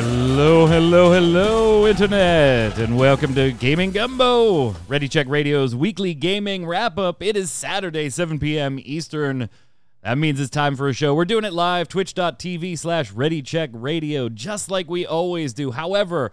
Hello, hello, hello, Internet, and welcome to Gaming Gumbo, Ready Check Radio's weekly gaming wrap up. It is Saturday, 7 p.m. Eastern. That means it's time for a show. We're doing it live, twitch.tv slash Ready Check Radio, just like we always do. However,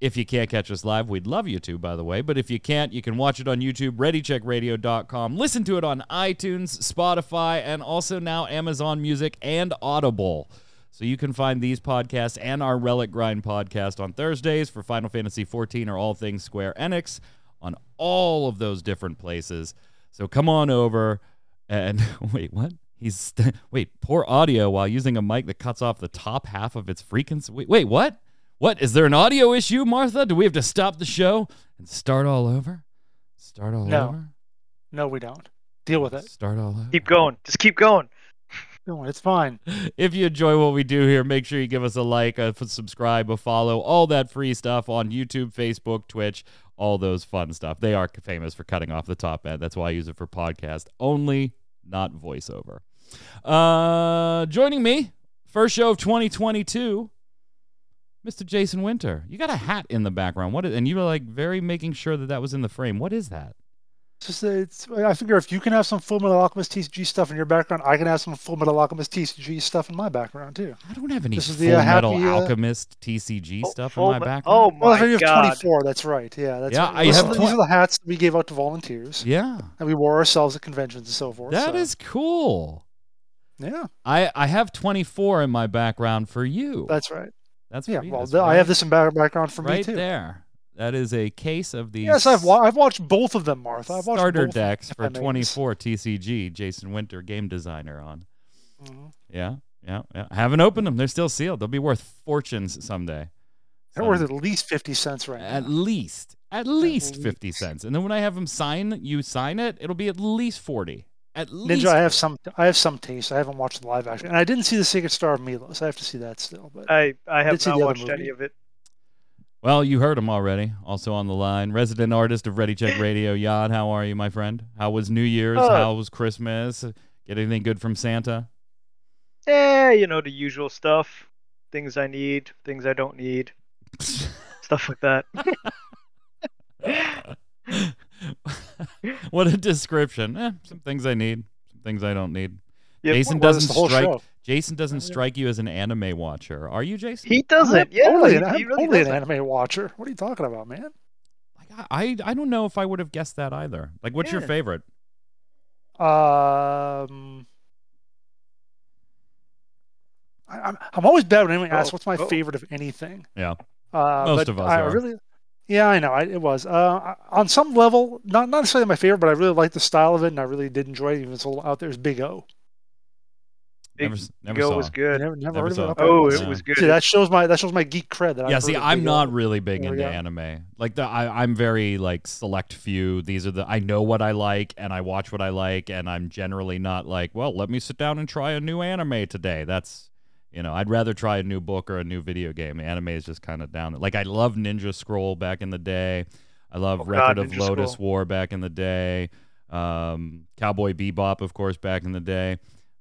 if you can't catch us live, we'd love you to, by the way. But if you can't, you can watch it on YouTube, readycheckradio.com. Listen to it on iTunes, Spotify, and also now Amazon Music and Audible. So you can find these podcasts and our Relic Grind podcast on Thursdays for Final Fantasy XIV or all things Square Enix on all of those different places. So come on over and wait, what? He's st- wait, poor audio while using a mic that cuts off the top half of its frequency. Wait, wait, what? What is there an audio issue, Martha? Do we have to stop the show and start all over? Start all No. over? No, we don't. Deal with it. Start all over. Keep going. Just keep going. No, it's fine. if you enjoy what we do here, make sure you give us a like, a subscribe, a follow, all that free stuff on YouTube, Facebook, Twitch, all those fun stuff. They are famous for cutting off the top end. That's why I use it for podcast only, not voiceover. Uh, joining me, first show of 2022, Mr. Jason Winter. You got a hat in the background. What is, and you were like very making sure that that was in the frame. What is that? It's just it's. I figure if you can have some Full Metal Alchemist TCG stuff in your background, I can have some Full Metal Alchemist TCG stuff in my background too. I don't have any This is Full the, uh, Metal happy, uh, Alchemist TCG Oh, stuff in my background. Oh Well, my if you have god. 24, that's right. Yeah, that's Yeah, right. I These have are the- tw- these are the hats that we gave out to volunteers, Yeah. and we wore ourselves at conventions and so forth. That so, is cool. yeah, I, I have 24 in my background for you. that's right. That's Yeah, well, That's th- I have this in back- background for me too. right too. there. That is a case of the Yes, I've wa- I've watched both of them, Martha. I've watched starter both of decks for I 24 TCG. Jason Winter, game designer, on. Mhm. Yeah, yeah, yeah. I haven't opened them. They're still sealed. They'll be worth fortunes someday. They're Some- worth at least fifty cents right now. at now. least, at least 50 least. cents. And then when I have them sign, you sign it, it'll be at least 40. At least. Ninja, I have some. I have some taste. I haven't watched the live action, and I didn't see the Sacred Star of Milos. I have to see that still. But I I have did see not the other watched any of it. Well, you heard him already. Also on the line, resident artist of Ready Check Radio, Yad. How are you, my friend? How was New Year's? Uh, how was Christmas? Get anything good from Santa? Eh, you know the usual stuff. Things I need, things I don't need, stuff like that. what a description. Eh, some things I need, some things I don't need. Yep. Jason doesn't strike. show. Jason doesn't strike you as an anime watcher. Are you, Jason? He doesn't. I'm Yeah, totally, he, an, he I'm really totally an doesn't. anime watcher. What are you talking about, man? Like, I, I don't know if I would have guessed that either. Like, what's your favorite? Um, I, I'm I'm always bad when anyone asks Oh, what's my oh. favorite of anything. Yeah. Uh, Most but of us I are. really, yeah, I know. I, it was uh, on some level not not necessarily my favorite, but I really liked the style of it, and I really did enjoy it. Even if it's a little out there, is Big O. Never, Big s- never Go saw. was good. never, never, Never heard of saw it? it. Oh, Yeah. it was good. See, that shows my that shows my geek cred. That I've see, I'm not O. really big There into go. anime. Like the, I, I'm very like select few. These are the I know what I like and I watch what I like, and I'm generally not like, well, let me sit down and try a new anime today. That's you know, I'd rather try a new book or a new video game. Anime is just kind of down. Like I love Ninja Scroll back in the day. I love Oh, Record God, of Ninja Lodoss Scroll. War back in the day. Um, Cowboy Bebop, of course, back in the day.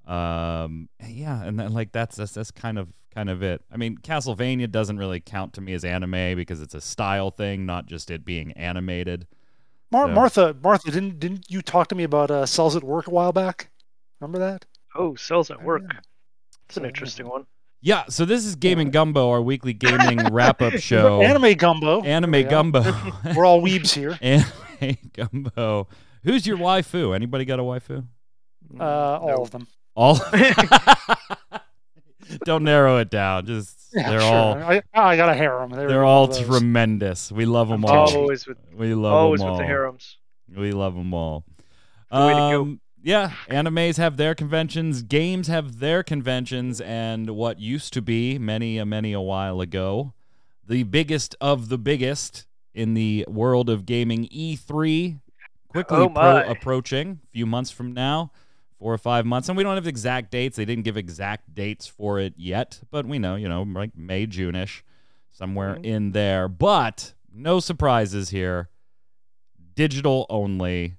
Um, yeah, and then like that's that's that's kind of kind of it. I mean, Castlevania doesn't really count to me as anime because it's a style thing, not just it being animated. Mar- So- Martha, Martha, didn't didn't you talk to me about uh, cells at work a while back? Remember that? Oh, cells at Oh, work. yeah. It's an interesting one. Yeah, so this is Gaming Gumbo, our weekly gaming wrap-up show. Anime gumbo. Anime There we. Gumbo. We're all weebs here. Anime Gumbo. Who's your waifu? Anybody got a waifu? Uh, all No. of them. All. Don't narrow it down. Just Yeah, they're sure. all I, I got a harem. They're are all those. tremendous. We love them all. Always with We love always them all. with the harems. We love them all. The way to go. Um, Yeah, animes have their conventions, games have their conventions, and what used to be many a many a while ago, the biggest of the biggest in the world of gaming, E3, quickly Oh pro- approaching. A few months from now, four or five months, and we don't have exact dates. They didn't give exact dates for it yet, but we know, you know, like May, June-ish, somewhere Mhm. in there. But no surprises here. Digital only.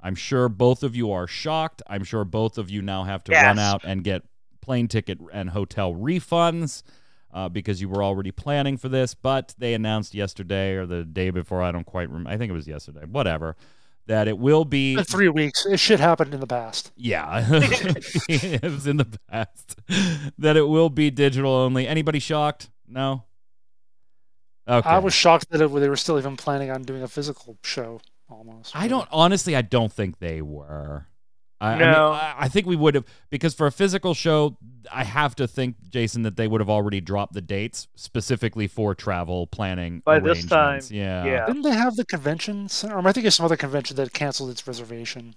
I'm sure both of you are shocked. I'm sure both of you now have to run out and get plane ticket and hotel refunds uh, because you were already planning for this. But they announced yesterday or the day before, I don't quite remember. I think it was yesterday, whatever, that it will be. In three weeks, it should happen in the past. Yeah, it was in the past that it will be digital only. Anybody shocked? No. Okay. I was shocked that it, they were still even planning on doing a physical show. Almost. I don't honestly. I don't think they were. I, I mean, I, I think we would have because for a physical show, I have to think, Jason, that they would have already dropped the dates specifically for travel planning. By this time, yeah, yeah. Didn't they have the convention center? Or I think it's some other convention that canceled its reservation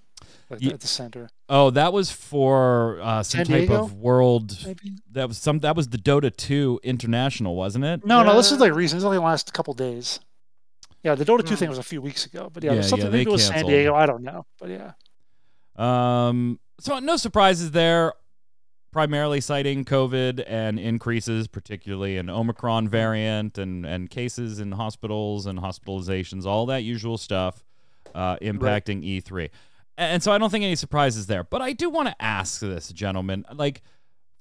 like, Ye- at the center. Oh, that was for uh, some San type Diego? of world. Maybe. That was some. That was the Dota 2 International, wasn't it? No, no, this is like recent. It's only last couple days. Yeah, the Dota 2 Hmm. thing was a few weeks ago, but yeah, Yeah, something yeah, they maybe it was San. Diego. I don't know, but yeah. Um, so no surprises there. Primarily citing COVID and increases, particularly in Omicron variant and and cases in hospitals and hospitalizations, all that usual stuff, uh, impacting E3. And so I don't think any surprises there. But I do want to ask this, gentlemen. Like,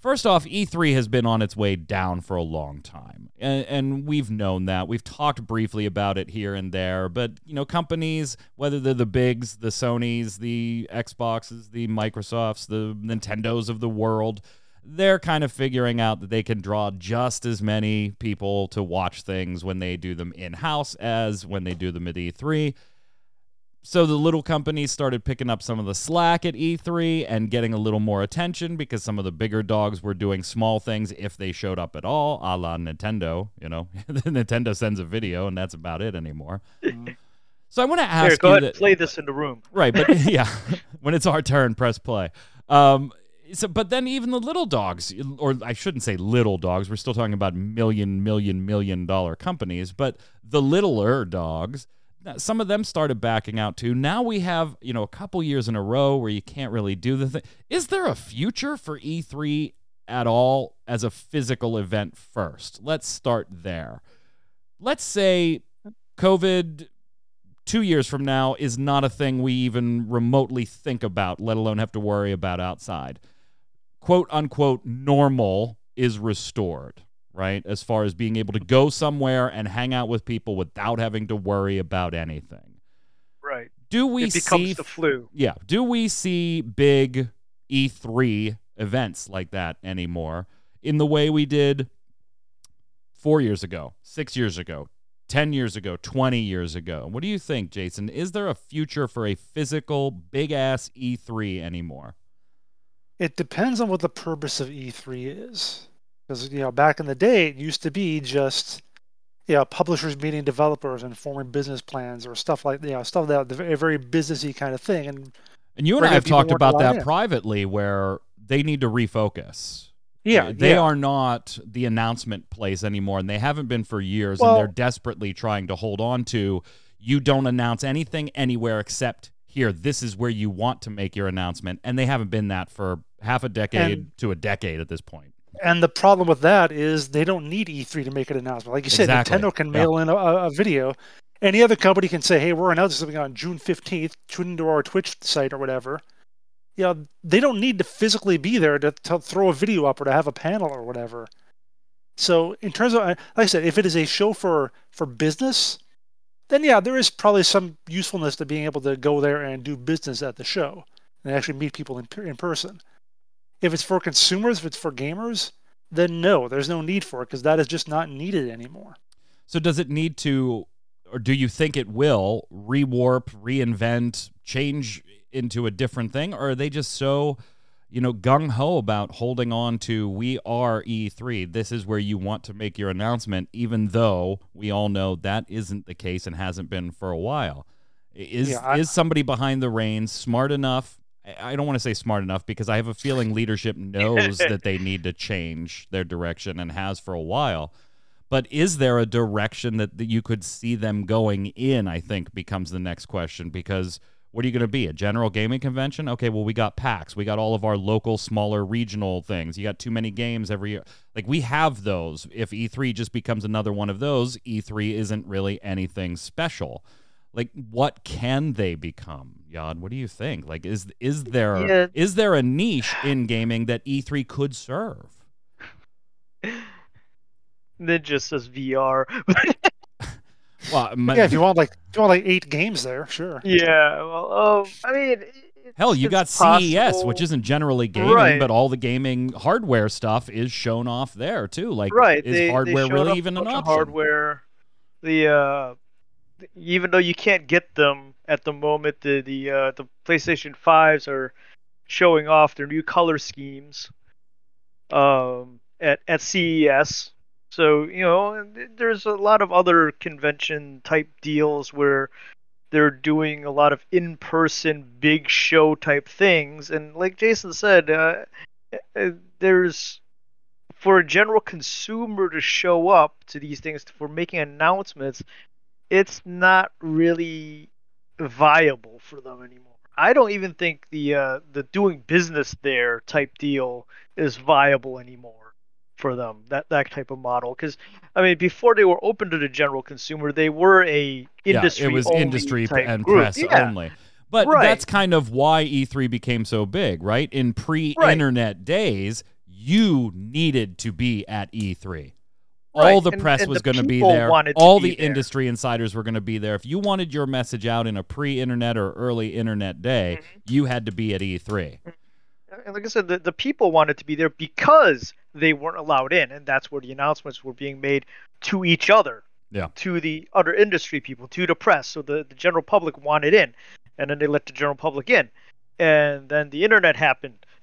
first off, E3 has been on its way down for a long time. And, and we've known that. We've talked briefly about it here and there. But, you know, companies, whether they're the bigs, the Sonys, the Xboxes, the Microsofts, the Nintendos of the world, they're kind of figuring out that they can draw just as many people to watch things when they do them in house as when they do them at E3. So the little companies started picking up some of the slack at E3 and getting a little more attention because some of the bigger dogs were doing small things if they showed up at all, a la Nintendo. You know, Nintendo sends a video and that's about it anymore. So I want to ask Here, go you ahead that, and play this in the room. Right, but yeah, when it's our turn, press play. Um, so, but then even the little dogs, or I shouldn't say little dogs. We're still talking about million, million, million dollar companies, but the littler dogs, some of them started backing out too. Now we have, you know, a couple years in a row where you can't really do the thing. Is there a future for E3 at all as a physical event first? Let's start there. Let's say COVID two years from now is not a thing we even remotely think about, let alone have to worry about outside. Quote unquote normal is restored, right? As far as being able to go somewhere and hang out with people without having to worry about anything. Right. Do we it becomes see the flu. yeah. Do we see big E3 events like that anymore in the way we did four years ago, six years ago, 10 years ago, 20 years ago? What do you think, Jason? Is there a future for a physical, big ass E3 anymore? It depends on what the purpose of E3 is. Because, you know, back in the day, it used to be just, you know, publishers meeting developers and forming business plans or stuff like, you know, stuff that, a very businessy kind of thing. And And you and I have talked about that in. privately where they need to refocus. yeah, they yeah. are not the announcement place anymore, and they haven't been for years. Well- and they're desperately trying to hold on to. You don't announce anything anywhere except here. This is where you want to make your announcement, and they haven't been that for half a decade And- to a decade at this point. And the problem with that is they don't need E3 to make an announcement. Like you said, Exactly. Nintendo can Yeah. mail in a, a video. Any other company can say, "Hey, we're announcing something on June 15th. Tune into our Twitch site or whatever." You know, they don't need to physically be there to, to throw a video up or to have a panel or whatever. So, in terms of, like I said, if it is a show for for business, then yeah, there is probably some usefulness to being able to go there and do business at the show and actually meet people in in person. If it's for consumers, if it's for gamers, then no, there's no need for it because that is just not needed anymore. So, does it need to, or do you think it will rewarp, reinvent, change into a different thing, or are they just so, you know, gung ho about holding on to we are E3? This is where you want to make your announcement, even though we all know that isn't the case and hasn't been for a while. Is Yeah, I- is somebody behind the reins smart enough? I don't want to say smart enough because I have a feeling leadership knows that they need to change their direction and has for a while. But is there a direction that, that you could see them going in? I think becomes the next question because what are you going to be? A general gaming convention? Okay, well, we got PAX. We got all of our local, smaller regional things. You got too many games every year. Like, we have those. If E3 just becomes another one of those, E3 isn't really anything special. Like, what can they become? Yad, what do you think? Like, is is there Yeah. is there a niche in gaming that E3 could serve? Then just says VR. Well, my- Yeah, if you want like if you want like eight games there, sure. yeah. Well, um, I mean, it's- Hell, you it's got CES, possible- which isn't generally gaming, Right. but all the gaming hardware stuff is shown off there too. Like, right. is they, they hardware showed really even a an option? Hardware. The uh, th- even though you can't get them at the moment, the the uh, the PlayStation fives are showing off their new color schemes. Um, at at CES. So you know, there's a lot of other convention type deals where they're doing a lot of in-person big show type things, and like Jason said, uh, uh, there's for a general consumer to show up to these things for making announcements, it's not really viable for them anymore. I don't even think the uh, the doing business there type deal is viable anymore for them. That that type of model, because I mean, before they were open to the general consumer, they were a industry. yeah, it was only industry and group. press Yeah. only. But Right. that's kind of why E3 became so big, right? In pre-internet days, you needed to be at E3. All Right, the and- press and was going to be there. All be the there. industry insiders were going to be there. If you wanted your message out in a pre-internet or early internet day, Mm-hmm. you had to be at E E3. And like I said, the, the people wanted to be there because they weren't allowed in, and that's where the announcements were being made to each other, Yeah. to the other industry people, to the press. So the, the general public wanted in, and then they let the general public in, and then the internet happened,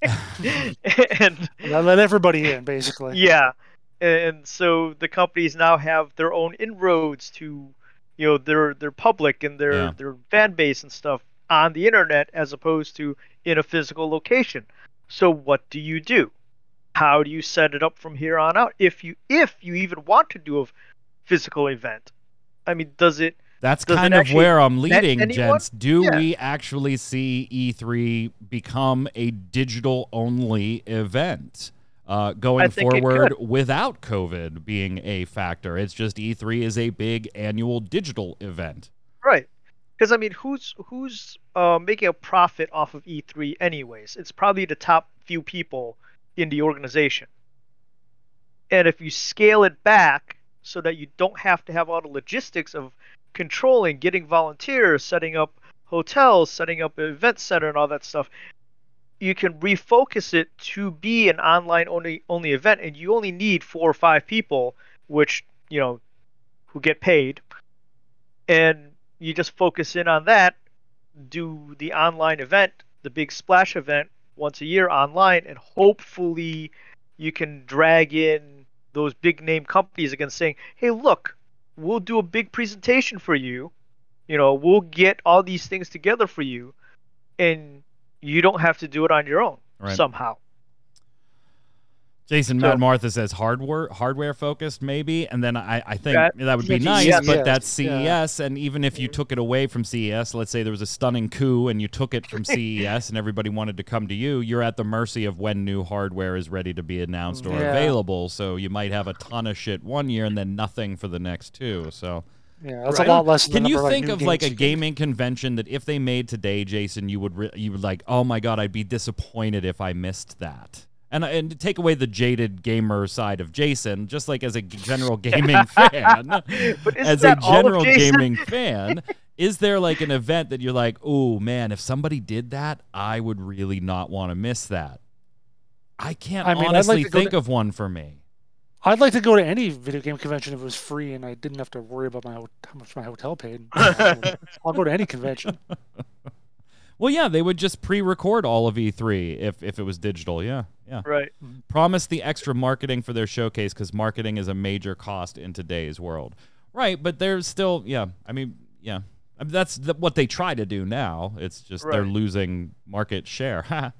and Let, let everybody in, basically. yeah, and so the companies now have their own inroads to, you know, their their public and their Yeah. their fan base and stuff on the internet as opposed to in a physical location. So what do you do? How do you set it up from here on out? If you if you even want to do a physical event, I mean, does it? That's Does it kind of where I'm leading, gents. Do Yeah. we actually see E3 become a digital only event uh, going I think it forward without COVID being a factor? It's just E3 is a big annual digital event. Right. Because I mean, who's who's uh, making a profit off of E3 anyways? It's probably the top few people in the organization. And if you scale it back so that you don't have to have all the logistics of controlling, getting volunteers, setting up hotels, setting up an event center, and all that stuff, you can refocus it to be an online only only event, and you only need four or five people, which you know, who get paid, and you just focus in on that, do the online event, the big splash event once a year online, and hopefully you can drag in those big name companies again saying, hey, look, we'll do a big presentation for you. You know, we'll get all these things together for you, and you don't have to do it on your own Right. somehow. Jason So- Matt Martha says hardware hardware focused maybe, and then I, I think That- that, would be nice, CES, but yeah. that's CES, Yeah. and even if you mm-hmm. took it away from CES, let's say there was a stunning coup and you took it from CES and everybody wanted to come to you, you're at the mercy of when new hardware is ready to be announced or mm-hmm. Yeah. available. So you might have a ton of shit one year and then nothing for the next two. So Yeah, that's Right. a lot less. Than can you think of like a games you can- gaming convention that if they made today, Jason, you would re- you would like, oh my god, I'd be disappointed if I missed that. And and take away the jaded gamer side of Jason, just like as a general gaming fan, as a that all of general gaming fan, is there like an event that you're like, oh man, if somebody did that, I would really not want to miss that. I can't I mean, I'd like honestly think to- of one for me. I'd like to go to any video game convention if it was free and I didn't have to worry about my how much my hotel paid. I'll go to any convention. Well, yeah, they would just pre-record all of E3 if if it was digital. Yeah, yeah. Right. promise the extra marketing for their showcase because marketing is a major cost in today's world. Right, but there's still, yeah. I mean, yeah. I mean, that's the, what they try to do now. It's just they're losing market share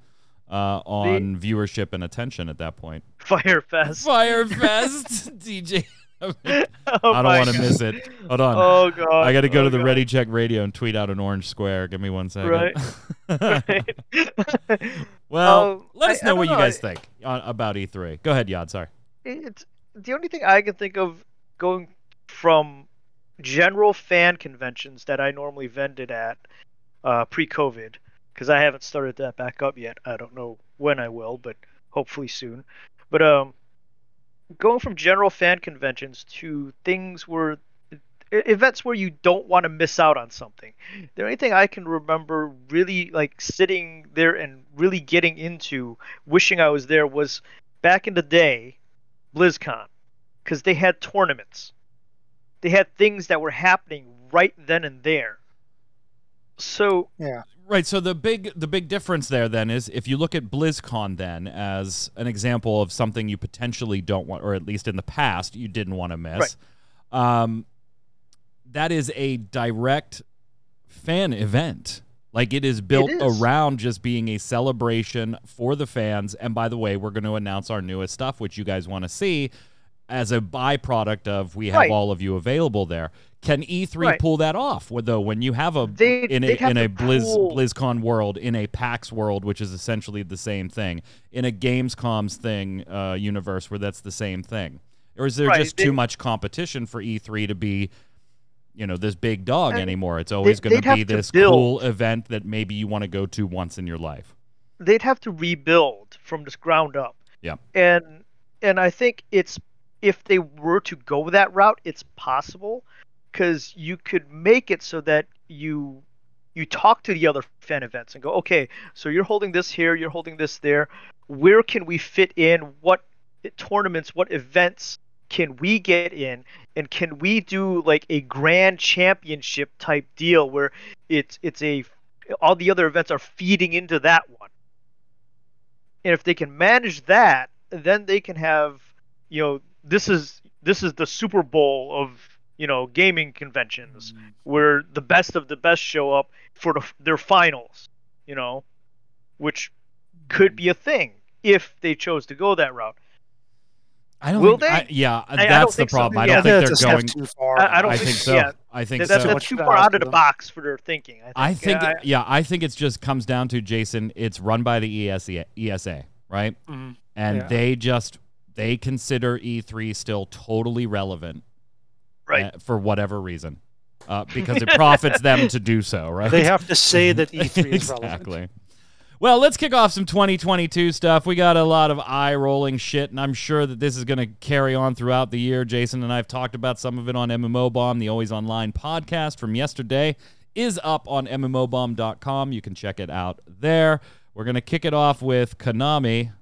uh, on viewership and attention at that point. Fyre Fest. Firefest, DJ. Oh I don't want to miss it. Hold on. Oh god. I got to go oh to the God. Ready Check Radio and tweet out an orange square. Give me one second. Right. Right. well, Um, let us I know don't what you guys I- think on, about E3. Go ahead, Yad. Sorry. it's the only thing I can think of going from general fan conventions that I normally vended at uh, pre-COVID, because I haven't started that back up yet. I don't know when I will, but hopefully soon. But um, going from general fan conventions to things where events where you don't want to miss out on something. The only thing I can remember really like sitting there and really getting into, wishing I was there, was back in the day, BlizzCon, because they had tournaments. They had things that were happening right then and there. So Yeah. Right. So the big the big difference there then is if you look at BlizzCon then as an example of something you potentially don't want, or at least in the past you didn't want to miss. Um, that is a direct fan event. Like it is built is. around just being a celebration for the fans. And by the way, we're going to announce our newest stuff, which you guys want to see, as a byproduct of we have Right. all of you available there. Can E3 Right. pull that off? Though, when you have a They- in a in a Blizz BlizzCon world, in a PAX world, which is essentially the same thing, in a Gamescom's thing uh, universe where that's the same thing, or is there Right, just they- too much competition for E3 to be, you know, this big dog anymore? It's always going they'd be this build. cool event that maybe you want to go to once in your life. they'd have to rebuild from this ground up. Yeah. And and I think it's if they were to go that route, it's possible because you could make it so that you you talk to the other fan events and go, okay, so you're holding this here, you're holding this there. Where can we fit in? What tournaments, what events can we get in? And can we do like a grand championship type deal where it's it's a all the other events are feeding into that one? And if they can manage that, then they can have, you know, this is this is the Super Bowl of you know gaming conventions where the best of the best show up for the, their finals, you know, which could be a thing if they chose to go that route. I don't Will think, I- they? yeah, I don't that's the think so. problem. I don't think think they're going. too far. I- I don't I think think so. so. Yeah. I think That, so. that's, so that's much too far out of the box for their thinking. I think. I think, I- yeah, I think it's just comes down to Jason. It's run by the ESA, ESA right? Mhm. And Yeah. they just they consider E3 still totally relevant, Right. uh, for whatever reason, uh, because it profits them to do so, right? They have to say that E3 is relevant. exactly. Well, let's kick off some 2022 stuff. We got a lot of eye rolling shit, and I'm sure that this is going to carry on throughout the year. Jason and I have talked about some of it on MMO Bomb, the Always Online podcast from yesterday, is up on MMOBomb.com. You can check it out there. We're going to kick it off with Konami.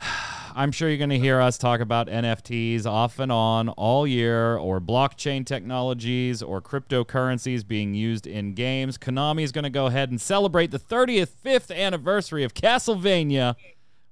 I'm sure you're going to hear us talk about NFTs off and on all year, or blockchain technologies, or cryptocurrencies being used in games. Konami is going to go ahead and celebrate the 35th anniversary of Castlevania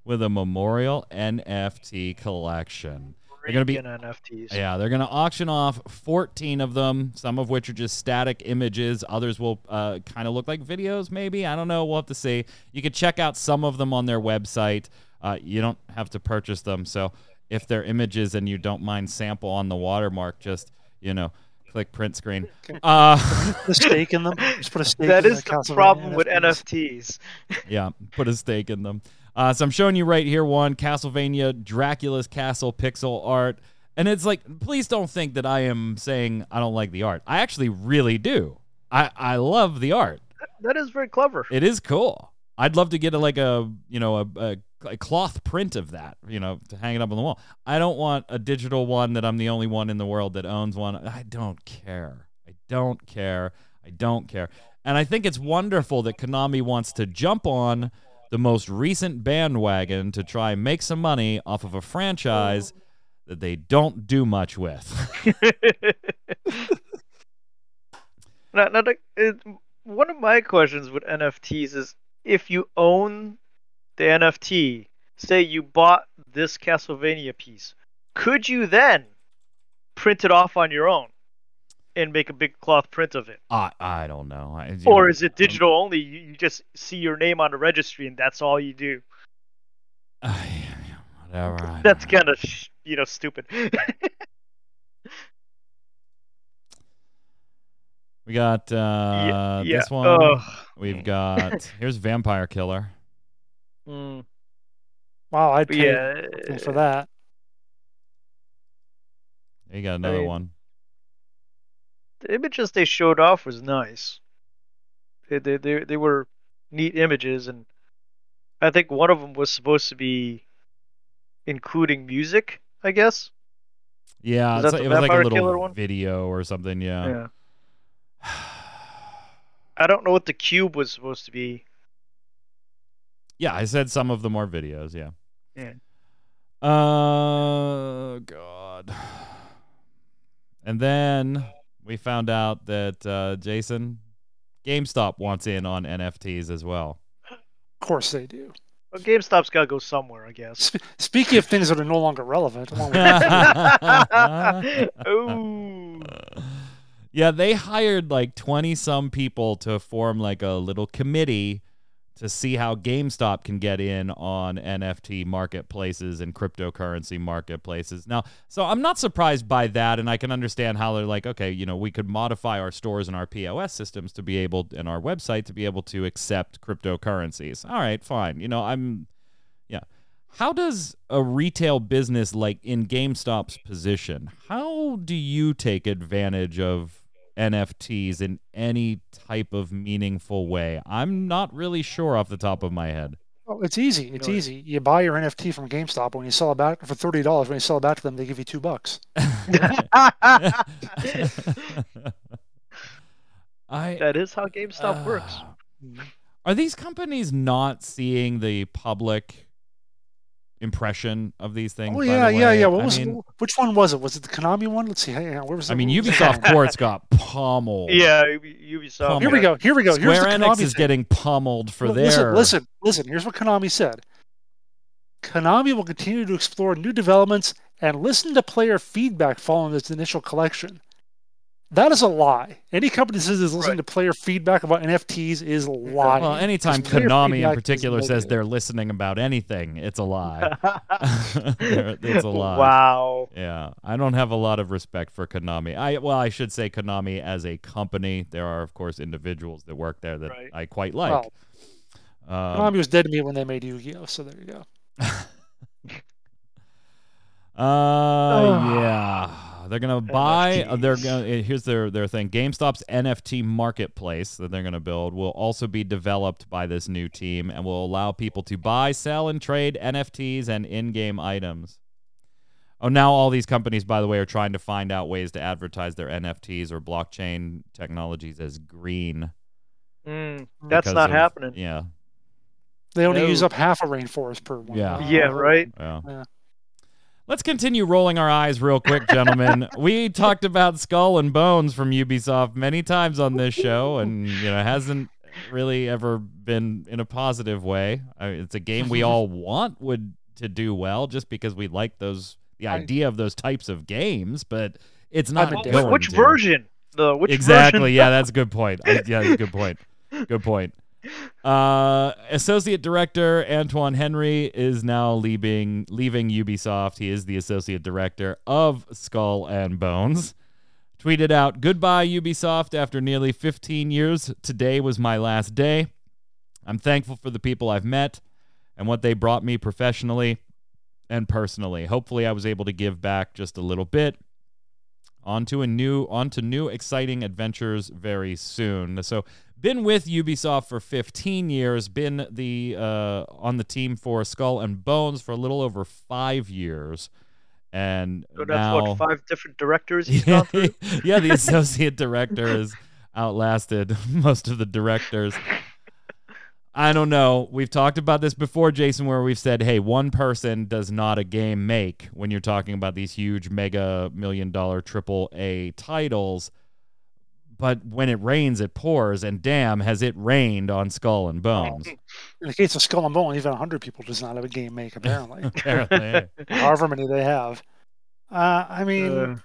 with a memorial NFT collection. They're going to be NFTs. yeah, they're going to auction off 14 of them, some of which are just static images. Others will uh, kind of look like videos, maybe. I don't know. We'll have to see. You can check out some of them on their website. Uh, you don't have to purchase them. So if they're images and you don't mind sample on the watermark, just, you know, click print screen. Uh, Put a stake in them. Just put a stake That in is the Castlevania problem with NFTs. NFTs. yeah, put a stake in them. Uh, so I'm showing you right here one Castlevania Dracula's Castle pixel art. And it's like, please don't think that I am saying I don't like the art. I actually really do. I, I love the art. That is very clever. It is cool. I'd love to get a, like a you know a, a, a cloth print of that you know to hang it up on the wall. I don't want a digital one that I'm the only one in the world that owns one. I don't care. I don't care. I don't care. And I think it's wonderful that Konami wants to jump on the most recent bandwagon to try and make some money off of a franchise that they don't do much with. now, now, one of my questions with NFTs is if you own the NFT, say you bought this Castlevania piece, could you then print it off on your own? and make a big cloth print of it? I I don't know. I, Or know, is it digital only? You, you just see your name on the registry and that's all you do. whatever. I That's kind of you know stupid. We got uh, yeah. this one. Ugh. We've got here's Vampire Killer. Mm, Wow, I'd pay yeah. for that. You got another mean, one. The images they showed off was nice. They, they they they were neat images, and I think one of them was supposed to be including music. I guess. Yeah, Was it's like- it was like a little Killer one? video or something. Yeah. Yeah. I don't know what the cube was supposed to be. Yeah, I said some of the more videos. Yeah. Yeah. Uh, God. And then we found out that uh, Jason, GameStop wants in on NFTs as well. Of course they do. Well, GameStop's got to go somewhere, I guess. Speaking of things that are no longer relevant, along Ooh. yeah, they hired like 20 some people to form like a little committee to see how GameStop can get in on NFT marketplaces and cryptocurrency marketplaces. Now, so I'm not surprised by that and I can understand how they're like, okay, you know, we could modify our stores and our POS systems to be able and our website to be able to accept cryptocurrencies. All right, fine. You know, I'm yeah. How does a retail business like in GameStop's position, how do you take advantage of NFTs in any type of meaningful way? I'm not really sure off the top of my head. Oh, it's easy. It's Really? easy. You buy your NFT from GameStop. When you sell it back for thirty dollars, when you sell it back to them, they give you two bucks. I that is how GameStop works. Uh, Are these companies not seeing the public impression of these things? Oh yeah, yeah, yeah. What I was mean, which one was it? Was it the Konami one? Let's see. Hang on. Where was it? I mean, What was it? Ubisoft Quartz got pummeled. Yeah, Ubisoft. Come Here we go. Here we go. Here's Square the Enix Konami is thing. getting pummeled for Look, their. Listen, listen, listen. Here's what Konami said. Konami will continue to explore new developments and listen to player feedback following its initial collection. That is a lie. Any company that says it's listening Right. to player feedback about NFTs is lying. Well, anytime Konami in particular says they're listening about anything, it's a lie. it's a lie. Wow. Yeah, I don't have a lot of respect for Konami. I well, I should say Konami as a company. There are of course individuals that work there that Right. I quite like. Well, Um, Konami was dead to me when they made Yu-Gi-Oh. So there you go. Uh, yeah, they're gonna buy. uh, they're gonna. uh, Here's their their thing. GameStop's NFT marketplace that they're gonna build will also be developed by this new team and will allow people to buy, sell, and trade NFTs and in-game items. Oh, now all these companies, by the way, are trying to find out ways to advertise their NFTs or blockchain technologies as green. Mm, that's not of- happening. Yeah, They only No. use up half a rainforest per one. Yeah. Yeah, right. yeah. Yeah. Let's continue rolling our eyes real quick, gentlemen. we talked about Skull and Bones from Ubisoft many times on this show, and you know, hasn't really ever been in a positive way. I mean, it's a game we all want would to do well, just because we like those the idea of those types of games, but it's not Well, going Which to. version? The which exactly. version? yeah, that's a good point. I, yeah, good point. Good point. Uh, associate director Antoine Henry is now leaving leaving Ubisoft. He is the associate director of Skull and Bones. Tweeted out, "Goodbye Ubisoft. After nearly 15 years, today was my last day. I'm thankful for the people I've met and what they brought me professionally and personally. Hopefully, I was able to give back just a little bit." onto a new onto new exciting adventures very soon. So been with Ubisoft for 15 years, been the uh, on the team for Skull and Bones for a little over 5 years. And So that's now what five different directors he's yeah, gone through. yeah, the associate director has outlasted most of the directors. I don't know. We've talked about this before, Jason, where we've said, hey, one person does not a game make when you're talking about these huge mega million dollar triple A titles. But when it rains, it pours, and damn, has it rained on Skull and Bones. In the case of Skull and Bone, even 100 people does not have a game make, apparently. Apparently. However many they have. Uh, I mean, Uh,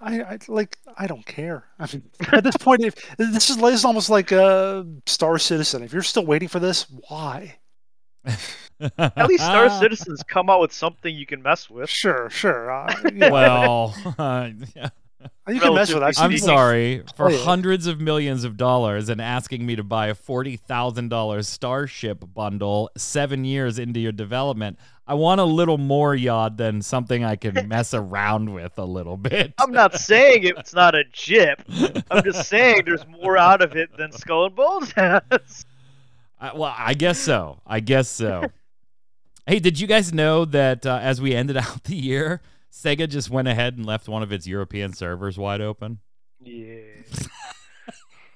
I, I like. I don't care. I mean, at this point, if this is, this is almost like a Star Citizen. If you're still waiting for this, why? At least Star Citizens come out with something you can mess with. Sure, sure. Uh, yeah, Well, uh, yeah. You can mess with. it. I've seen I'm sorry for Oh, yeah. hundreds of millions of dollars and asking me to buy a forty thousand dollars Starship bundle seven years into your development. I want a little more yod than something I can mess around with a little bit. I'm not saying it's not a jip. I'm just saying there's more out of it than Skull and Bones has. I, well, I guess so. I guess so. hey, did you guys know that uh, as we ended out the year, Sega just went ahead and left one of its European servers wide open? Yeah.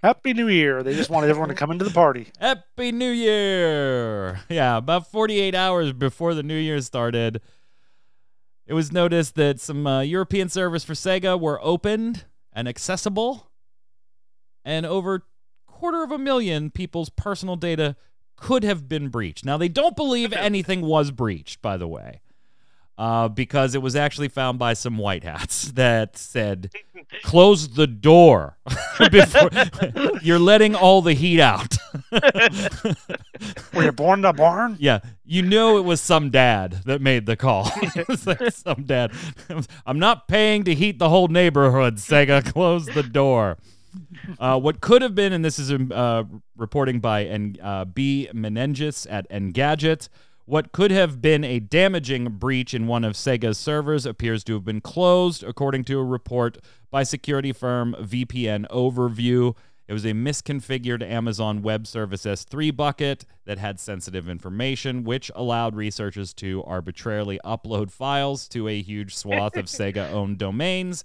Happy New Year. They just wanted everyone to come into the party. Happy New Year! Yeah, about 48 hours before the New Year started, it was noticed that some uh, European servers for Sega were opened and accessible, and over quarter of a million people's personal data could have been breached. Now, they don't believe anything was breached, by the way. Uh, because it was actually found by some white hats that said, "Close the door before you're letting all the heat out." Were you born in a barn? Yeah, you know it was some dad that made the call. It's like some dad. I'm not paying to heat the whole neighborhood. Sega, close the door. Uh, what could have been, and this is uh, reporting by N- uh, B. Menenges at Engadget, what could have been a damaging breach in one of Sega's servers appears to have been closed, according to a report by security firm VPN Overview. It was a misconfigured Amazon Web Service S3 bucket that had sensitive information, which allowed researchers to arbitrarily upload files to a huge swath of Sega owned domains,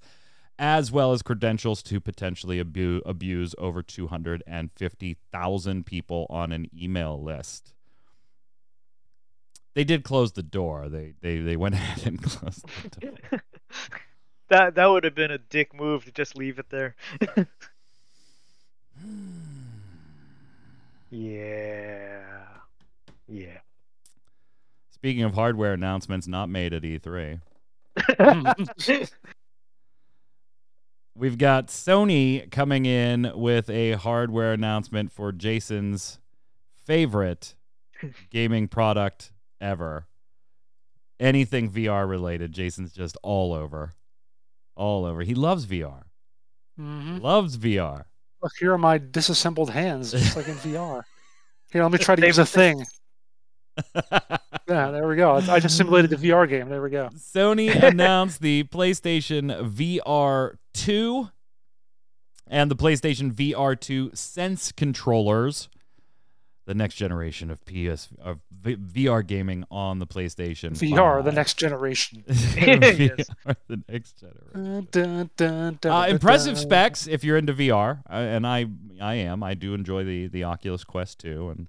as well as credentials to potentially abu- abuse over 250,000 people on an email list. They did close the door. They they, they went ahead and closed the door. That that would have been a dick move to just leave it there. yeah. Yeah. Speaking of hardware announcements not made at E E3. We've got Sony coming in with a hardware announcement for Jason's favorite gaming product ever. Anything VR related, Jason's just all over. All over. He loves VR. hmm Loves VR. Look, here are my disassembled hands, just like in VR. Here, let me try to use a thing. Yeah, there we go. I just simulated the VR game. There we go. Sony announced the PlayStation VR 2 and the PlayStation VR 2 Sense controllers, the next generation of PS of v- VR gaming on the PlayStation. VR, the next generation. VR, the next generation. Dun, dun, dun, Uh, impressive specs if you're into VR, uh, and I I am. I do enjoy the the Oculus Quest 2 and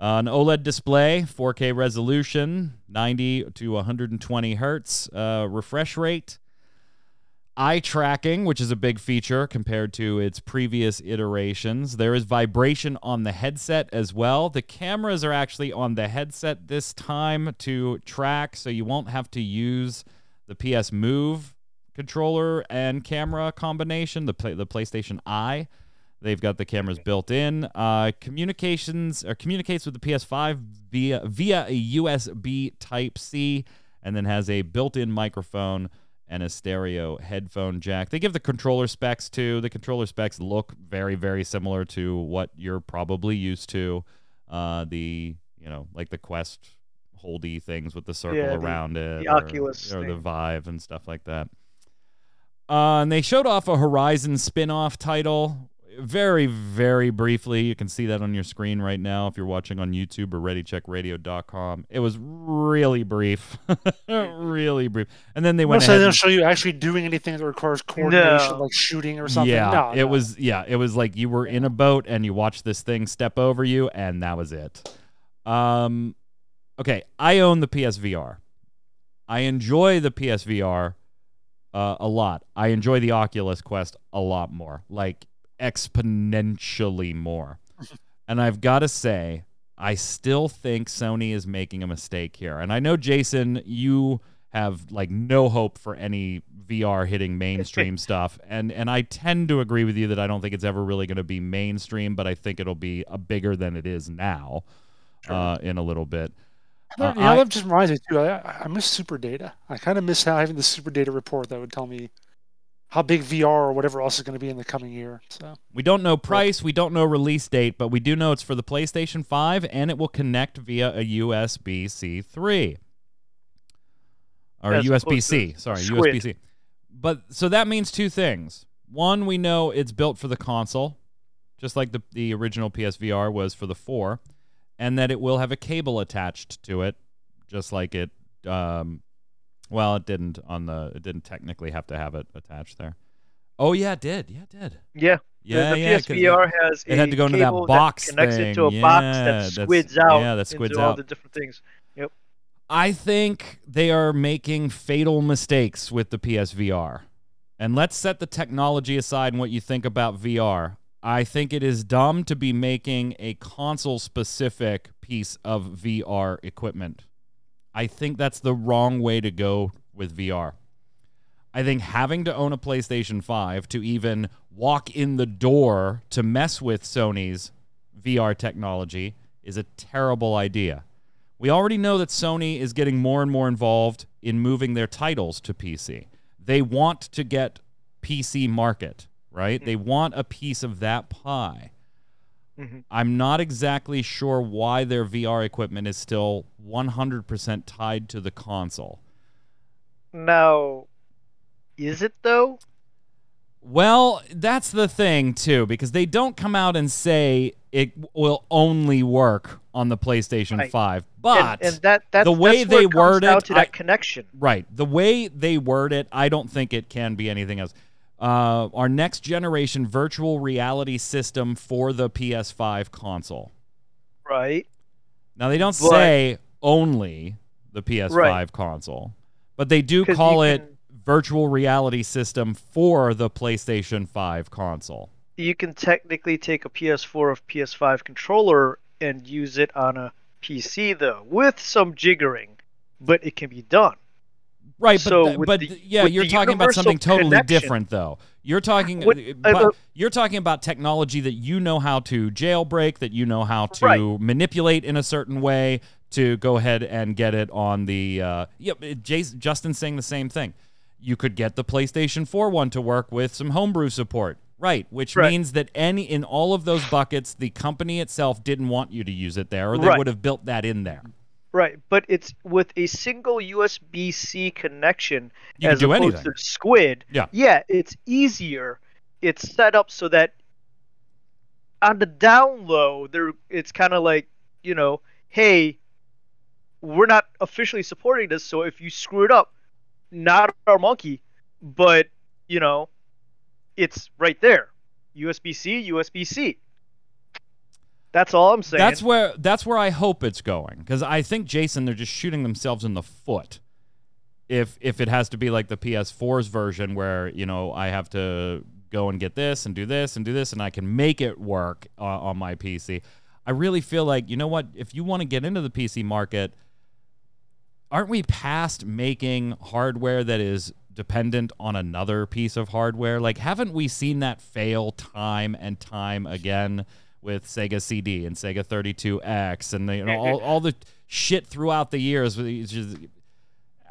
uh, an OLED display, 4K resolution, 90 to 120 hertz uh, refresh rate. Eye tracking, which is a big feature compared to its previous iterations. There is vibration on the headset as well. The cameras are actually on the headset this time to track, so you won't have to use the PS Move controller and camera combination, the play, the PlayStation Eye. They've got the cameras built in. Uh, communications or communicates with the PS5 via via a USB Type C, and then has a built-in microphone and a stereo headphone jack. They give the controller specs too. The controller specs look very very similar to what you're probably used to. Uh, the you know like the Quest holdy things with the circle Yeah, the- around it, the or- Oculus or the thing. Vive and stuff like that. Uh, and they showed off a Horizon spin-off title very, very briefly. You can see that on your screen right now if you're watching on YouTube or ReadyCheckRadio.com. It was really brief, really brief. And then they went Also, ahead. they don't and- show you actually doing anything that requires coordination, No. like shooting or something. yeah, no, it no. was. Yeah, it was like you were in a boat and you watched this thing step over you, and that was it. Um, okay, I own the PSVR. I enjoy the PSVR uh, a lot. I enjoy the Oculus Quest a lot more, like exponentially more. and I've got to say, I still think Sony is making a mistake here. And I know Jason, you have like no hope for any VR hitting mainstream stuff. And and I tend to agree with you that I don't think it's ever really going to be mainstream, but I think it'll be a bigger than it is now uh, in a little bit. Uh, yeah, I- that just reminds me too. I, I miss SuperData. I kind of miss having the SuperData report that would tell me how big VR or whatever else is going to be in the coming year. So We don't know price, we don't know release date, but we do know it's for the PlayStation 5 and it will connect via a USB C 3. Or As USB C, sorry, USB C. But so that means two things. One, we know it's built for the console, just like the, the original PSVR was for the 4, and that it will have a cable attached to it, just like it. Um, well, it didn't on the. It didn't technically have to have it attached there. Oh yeah, it did. Yeah, it did. Yeah. Yeah, the, the yeah. PSVR has it had to go into that box connects thing. into a box that squids out yeah, that squids into all the different things. Yep. I think they are making fatal mistakes with the PSVR. And let's set the technology aside and what you think about VR. I think it is dumb to be making a console specific piece of VR equipment. I think that's the wrong way to go with VR. I think having to own a PlayStation 5 to even walk in the door to mess with Sony's VR technology is a terrible idea. We already know that Sony is getting more and more involved in moving their titles to PC. They want to get PC market, right? Mm. They want a piece of that pie. Mhm. I'm not exactly sure why their VR equipment is still 100% tied to the console. Now, is it though? Well, that's the thing too, because they don't come out and say it will only work on the PlayStation Right. 5. But and, and that that's the way that's they word it, to that I- connection. right, the way they word it, I don't think it can be anything else. Uh, our next generation virtual reality system for the PS5 console. Right. Now they don't But- say only the PS5 Right. console, but they do call it can- virtual reality system for the PlayStation 5 console. You can technically take a PS4 or PS5 controller and use it on a PC though, with some jiggering, but it can be done. Right, but So but the- yeah, you're talking about something totally different though. You're talking uh, but uh, you're talking about technology that you know how to jailbreak, that you know how to Right. manipulate in a certain way to go ahead and get it on the uh Jason Justin's saying the same thing. You could get the PlayStation 4 one to work with some homebrew support. Right, which Right. means that any in all of those buckets, the company itself didn't want you to use it there, or they Right. would have built that in there. Right, but it's with a single USB-C connection You as can do opposed anything. to Squid. Yeah. Yeah, it's easier. It's set up so that on the down low, there it's kind of like you know, hey, we're not officially supporting this, so if you screw it up, not our monkey, but you know, it's right there. USB-C, USB-C. That's all I'm saying. That's where that's where I hope it's going because I think Jason they're just shooting themselves in the foot. If if it has to be like the PS4's version where you know I have to go and get this and do this and do this and I can make it work uh, on my PC. I really feel like you know what if you want to get into the PC market, aren't we past making hardware that is dependent on another piece of hardware? Like, haven't we seen that fail time and time again with Sega CD and Sega 32X and the, you know, all, all the shit throughout the years? just-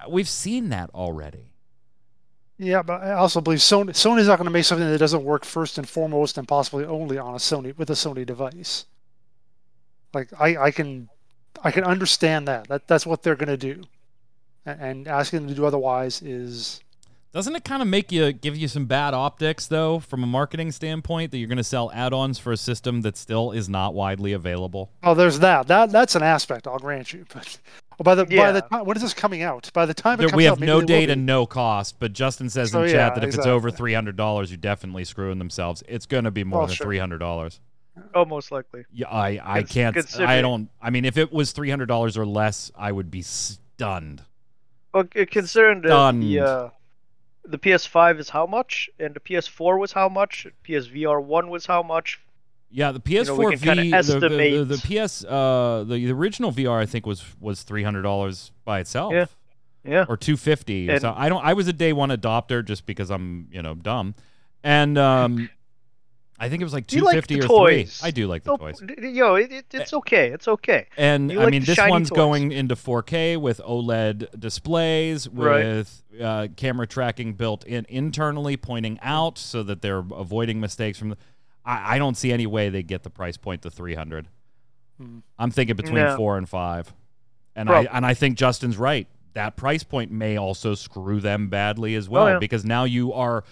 We've seen that already. yeah, but I also believe Sony Sony's not going to make something that doesn't work first and foremost and possibly only on a Sony with a Sony device. Like I, I can I can understand that. That that's what they're going to do. A- And asking them to do otherwise is Doesn't it kind of make you give you some bad optics though, from a marketing standpoint, that you're going to sell add-ons for a system that still is not widely available? Oh, there's that. That that's an aspect. I'll grant you. But by the by the time when is this coming out? By the time it There, comes we have maybe no they date and no cost, but Justin says So, in yeah, chat that if it's over three hundred dollars, you're definitely screwing themselves. It's going to be more Well, than sure. three hundred dollars. oh, most likely. Yeah, I, I Cons- can't. I don't. I mean, if it was three hundred dollars or less, I would be stunned. Well, c- considering the Stunned. the, uh, the PS5 is how much, and the PS4 was how much, PSVR one was how much. Yeah, the know, we PS4 can kinda V, the, the, the, estimate- the PS, uh, the, original VR, I think was was three hundred dollars by itself. Yeah. Yeah. or 250 And- so i don't i was a day one adopter just because i'm you know dumb and um i think it was like You like 250 or toys. 3 i do like the No, toys d- d- yo, it, it, it's okay. It's okay. and You I like mean, this one's toys. going into 4K with OLED displays, Right. with uh, camera tracking built in internally, pointing out so that they're avoiding mistakes from. The, I, I don't see any way they get the price point to 300. Hmm. I'm thinking between No. four and five, and Prob- I and I think Justin's right. That price point may also screw them badly as well Oh, yeah. because now you are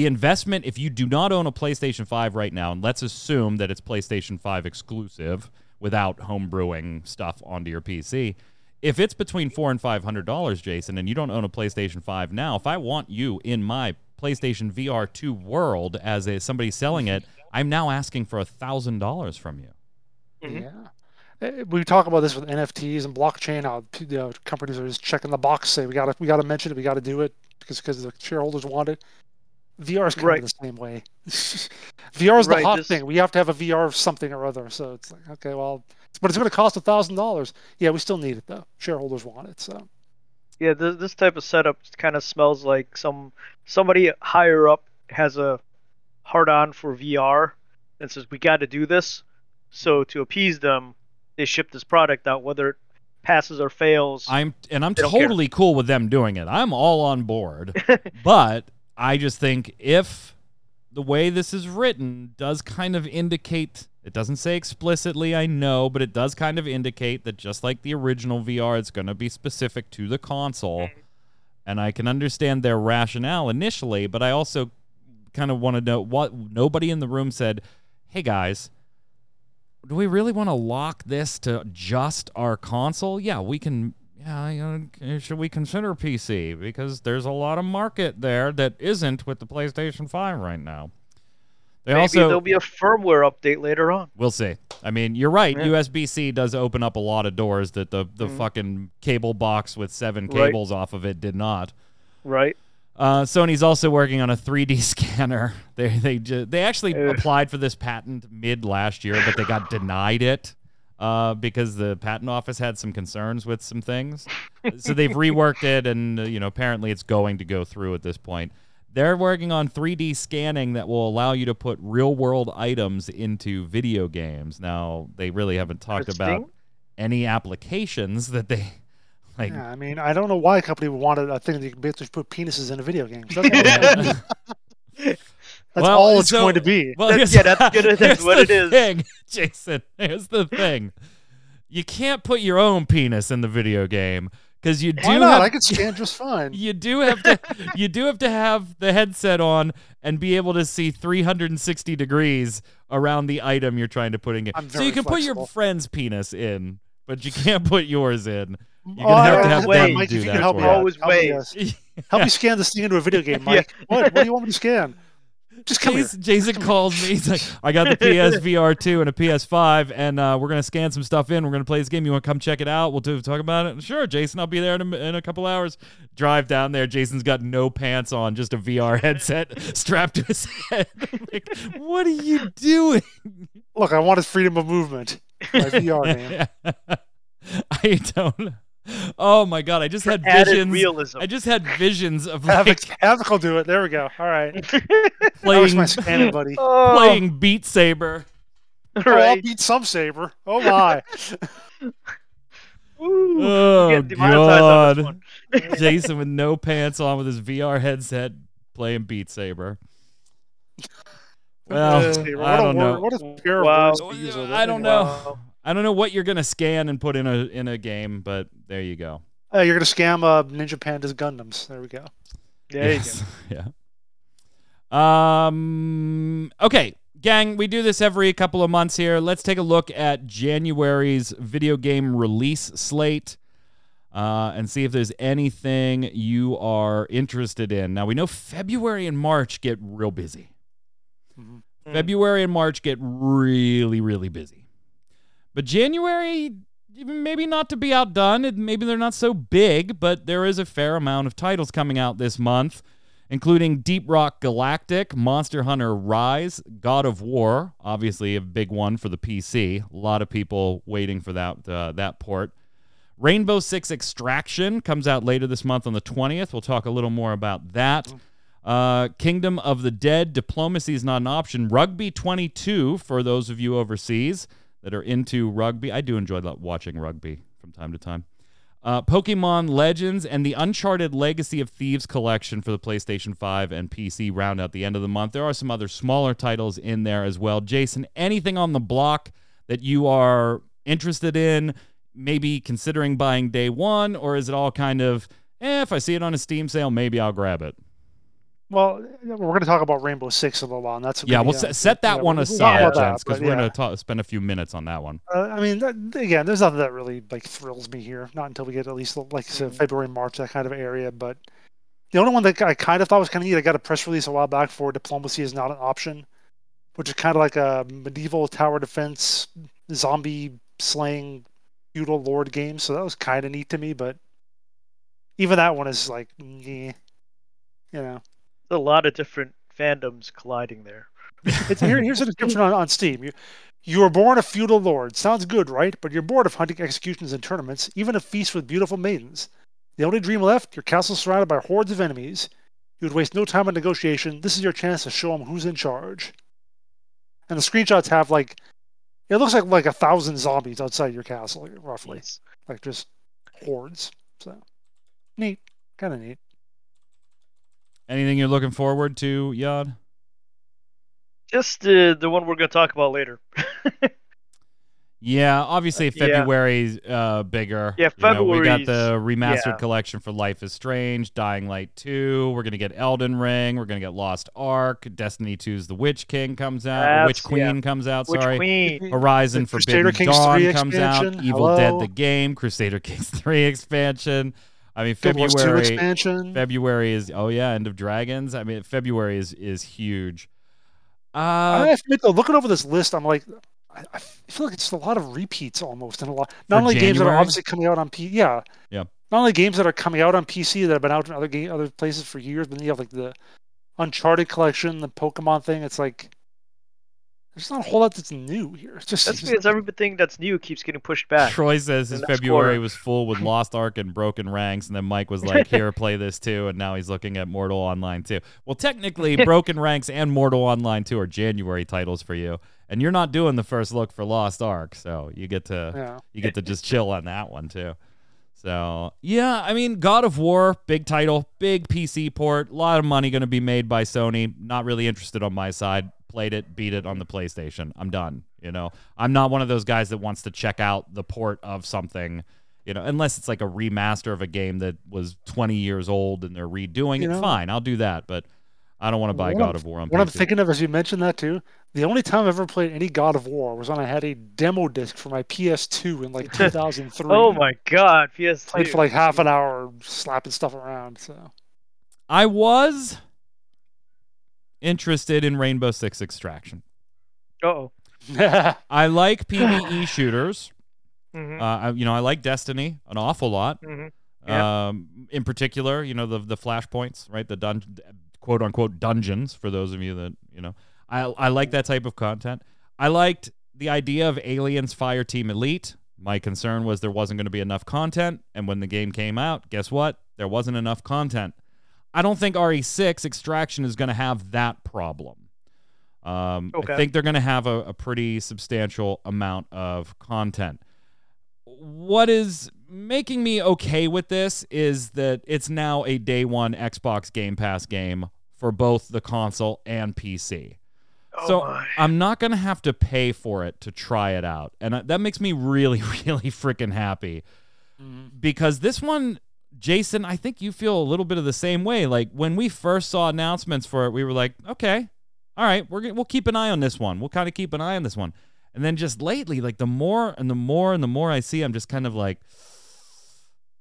the investment if you do not own a PlayStation 5 right now and let's assume that it's PlayStation 5 exclusive without homebrewing stuff onto your PC if it's between 4 and 500 dollars Jason and you don't own a PlayStation 5 now if I want you in my PlayStation VR 2 world as a somebody selling it I'm now asking for a thousand dollars from you Mhm. Yeah. Uh, We talk about this with NFTs and blockchain. How p- you know, companies are just checking the box, say we got to we got to mention it, we got to do it because because the shareholders want it. VR is kind Right. of the same way. VR is the Right, hot this- thing. We have to have a VR of something or other. So it's like okay, well, but it's going to cost a thousand dollars. Yeah, we still need it though. Shareholders want it. So Yeah, this, this type of setup kind of smells like some somebody higher up has a hard on for VR and says we got to do this. So to appease them, they ship this product out, whether it passes or fails. I'm and I'm They don't care. totally cool with them doing it. I'm all on board. but I just think if the way this is written does kind of indicate it doesn't say explicitly, I know, but it does kind of indicate that just like the original VR, it's going to be specific to the console. And I can understand their rationale initially, but I also kind of want to know what nobody in the room said, "Hey guys, do we really want to lock this to just our console? Yeah, we can. Yeah, you know, should we consider PC because there's a lot of market there that isn't with the PlayStation 5 right now. They Maybe also there'll be a firmware update later on. We'll see. I mean, you're right. Yeah. USB-C does open up a lot of doors that the the Mhm. fucking cable box with seven Right. cables off of it did not. Right? Uh, Sony's also working on a 3D scanner. They they ju- they actually Ugh. applied for this patent mid last year, but they got denied it uh, because the patent office had some concerns with some things. so they've reworked it, and uh, you know apparently it's going to go through at this point. They're working on 3D scanning that will allow you to put real world items into video games. Now they really haven't talked about any applications that they like. yeah, I mean, I don't know why a company would want a thing that you can basically put penises in a video game. That's, that's Well, all it's so- going to be. Well, That's- yeah, that's good- that's here's what the it is. Thing, Jason, here's the thing: you can't put your own penis in the video game because you do Why not? have I could scan just fine. you do have to you do have to have the headset on and be able to see 360 degrees around the item you're trying to put in. I'm So you very can put your friend's penis in, but you can't put yours in. You're Oh, gonna have to have ways. them Mike, do if you that can help for me you. out, Always help me, uh, Help me scan this thing into a video game, Mike. What? What do you want me to scan? Just come here. Jason, Jason calls me. He's like, I got the PSVR 2 and a PS5, and uh, we're going to scan some stuff in. We're going to play this game. You want to come check it out? We'll do, talk about it. Sure, Jason, I'll be there in a, in a couple hours. Drive down there. Jason's got no pants on, just a VR headset strapped to his head. like, what are you doing? Look, I wanted freedom of movement. My VR game. I don't. Oh my god! I just had Added visions. realism. I just had visions of Havoc, like Havoc will do it. There we go. All right. That was playing my scanning buddy. oh, playing Beat Saber. Oh, I'll beat some saber. Oh my. Ooh, Oh you on god! Jason with no pants on with his VR headset playing Beat Saber. Well, Saber. What I a don't know. What a Wow. of words to use with it. I don't know. Wow. I don't know what you're gonna scan and put in a in a game, but there you go. Uh, you're gonna scam uh, Ninja Pandas Gundams. There we go. There Yes. Yeah. Um. Okay, gang. We do this every couple of months here. Let's take a look at January's video game release slate. Uh, and see if there's anything you are interested in. Now we know February and March get real busy. Mhm. Mm. February and March get really, really busy. But January, maybe not to be outdone. Maybe they're not so big, but there is a fair amount of titles coming out this month, including Deep Rock Galactic, Monster Hunter Rise, God of War, obviously a big one for the PC. A lot of people waiting for that uh, that port. Rainbow Six Extraction comes out later this month on the 20th. We'll talk a little more about that. Uh, Kingdom of the Dead, Diplomacy is not an option. Rugby 22 for those of you overseas that are into rugby. I do enjoy watching rugby from time to time. Uh, Pokemon Legends and the Uncharted Legacy of Thieves collection for the PlayStation 5 and PC round out the end of the month. There are some other smaller titles in there as well. Jason, anything on the block that you are interested in, maybe considering buying day one, or is it all kind of, eh, if I see it on a Steam sale, maybe I'll grab it? Well, we're going to talk about Rainbow Six a little while, and that's yeah. We'll set, set that one aside, because we're yeah. going to spend a few minutes on that one. Uh, I mean, that, again, there's nothing that really like thrills me here. Not until we get at least like I said, February, March, that kind of area. But the only one that I kind of thought was kind of neat, I got a press release a while back for diplomacy is not an option, which is kind of like a medieval tower defense zombie slaying feudal lord game. So that was kind of neat to me. But even that one is like, yeah, you know a lot of different fandoms colliding there. Here, here's a description on, on Steam. You, you were born a feudal lord. Sounds good, right? But you're bored of hunting executions and tournaments, even a feast with beautiful maidens. The only dream left, your castle surrounded by hordes of enemies. You would waste no time on negotiation. This is your chance to show them who's in charge. And the screenshots have like, it looks like like a thousand zombies outside your castle, roughly, like just hordes. So neat, kind of neat. Anything you're looking forward to, Yod? Just uh, the one we're going to talk about later. yeah, obviously. February's uh, bigger. Yeah, You know, we got the remastered yeah. collection for Life is Strange, Dying Light 2. We're gonna get Elden Ring. We're gonna get Lost Ark. Destiny 2's The Witch King comes out. The Witch Queen yeah. comes out. Which Sorry. Queen? Horizon The Forbidden Crusader Dawn 3 comes out. expansion. Evil Dead the game. Crusader Kings 3 expansion. I mean, Guild Wars 2 February. expansion. February is oh yeah, End of Dragons. I mean, February is is huge. I Uh, to admit, though, looking over this list, I'm like, I, I feel like it's a lot of repeats almost, and a lot. Not only games that are obviously coming out on P, yeah, Yeah. Not only games that are coming out on PC that have been out in other game, other places for years, but then you have like the Uncharted collection, the Pokemon thing. It's like there's not a whole lot that's new here. It's just, That's it's just- because everything that's new keeps getting pushed back. Troy says his February quarter. was full with Lost Ark and Broken Ranks, and then Mike was like, "Here, play this too," and now he's looking at Mortal Online too. Well, technically, Broken Ranks and Mortal Online 2 are January titles for you, and you're not doing the first look for Lost Ark, so you get to yeah. you get to just chill on that one too. So yeah, I mean, God of War, big title, big PC port, a lot of money going to be made by Sony. Not really interested on my side. Played it, beat it on the PlayStation. I'm done. You know, I'm not one of those guys that wants to check out the port of something. You know, unless it's like a remaster of a game that was 20 years old and they're redoing You it. know- Fine, I'll do that. But I don't want to buy God I'm- of War on What I'm thinking of as you mentioned that too, the only time I've ever played any God of War was when I had a demo disc for my PS2 in like 2003. Oh my god, PS2. Played for like half an hour, slapping stuff around. So I was interested in Rainbow Six Extraction. Uh-oh. I like PvE shooters. hmm Uh, you know, I like Destiny an awful lot. hmm Yeah. Um, in particular, you know the the flashpoints, right? The dun- quote unquote dungeons for those of you that you know. I I like that type of content. I liked the idea of Aliens Fire Team Elite. My concern was there wasn't going to be enough content, and when the game came out, guess what? There wasn't enough content. I don't think R6 Extraction is going to have that problem. Um, I think they're going to have a, a pretty substantial amount of content. What is making me okay with this is that it's now a day one Xbox Game Pass game for both the console and PC. Oh so my. I'm not going to have to pay for it to try it out. And uh, that makes me really, really freaking happy because this one, Jason, I think you feel a little bit of the same way. Like when we first saw announcements for it, we were like, okay, all right, we're gonna, we'll keep an eye on this one. We'll kind of keep an eye on this one. And then just lately, like the more and the more and the more I see, I'm just kind of like,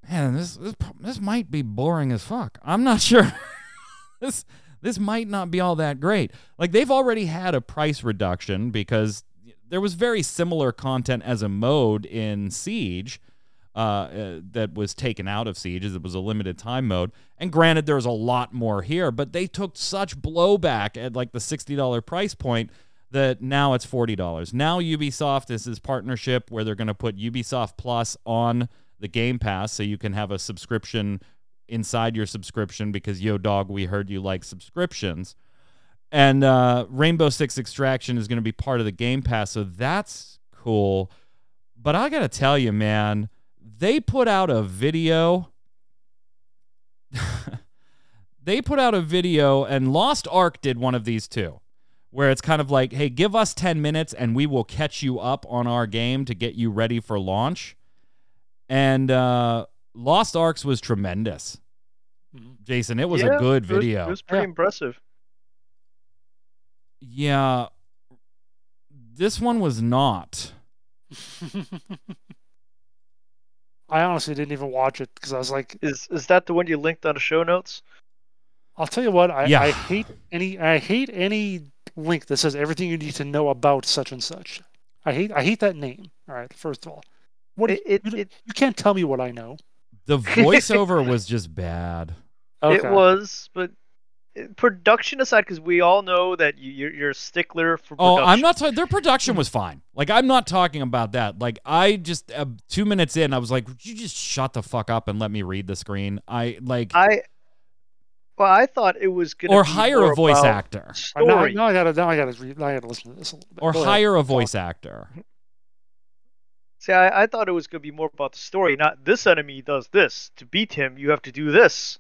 man, this this, this might be boring as fuck. I'm not sure. this this might not be all that great. Like they've already had a price reduction because there was very similar content as a mode in Siege uh, uh, that was taken out of Siege as it was a limited time mode. And granted, there's a lot more here, but they took such blowback at like the $60 price point that now it's $40. Now Ubisoft is this partnership where they're going to put Ubisoft Plus on the Game Pass, so you can have a subscription inside your subscription because yo dog, we heard you like subscriptions. And uh, Rainbow Six Extraction is going to be part of the Game Pass, so that's cool. But I got to tell you, man, they put out a video. they put out a video, and Lost Ark did one of these too, where it's kind of like, hey, give us 10 minutes and we will catch you up on our game to get you ready for launch. And uh, Lost Ark's was tremendous. Jason, it was Yeah, a good it was- video. It was, pretty Yeah. impressive. Yeah. This one was not. I honestly didn't even watch it because I was like, Is is that the one you linked on the show notes? I'll tell you what, I, Yeah. I hate any I hate any link that says everything you need to know about such and such. I hate I hate that name. All right, first of all, what It it, you, it, you can't tell me what I know. The voiceover was just bad. Okay. it was, but production aside, because we all know that you, you're you're a stickler for Oh, production. I'm not talking. Their production was fine. Like I'm not talking about that. Like I just uh, two minutes in, I was like, "Would you just shut the fuck up and let me read the screen?" I like I well, I thought it was gonna or be hire a voice actor Uh, now, Story. now I gotta now I gotta read, now I gotta listen to this a little bit. or Go ahead. hire a voice actor. See, I, I thought it was gonna be more about the story, not this enemy does this. To beat him, you have to do this.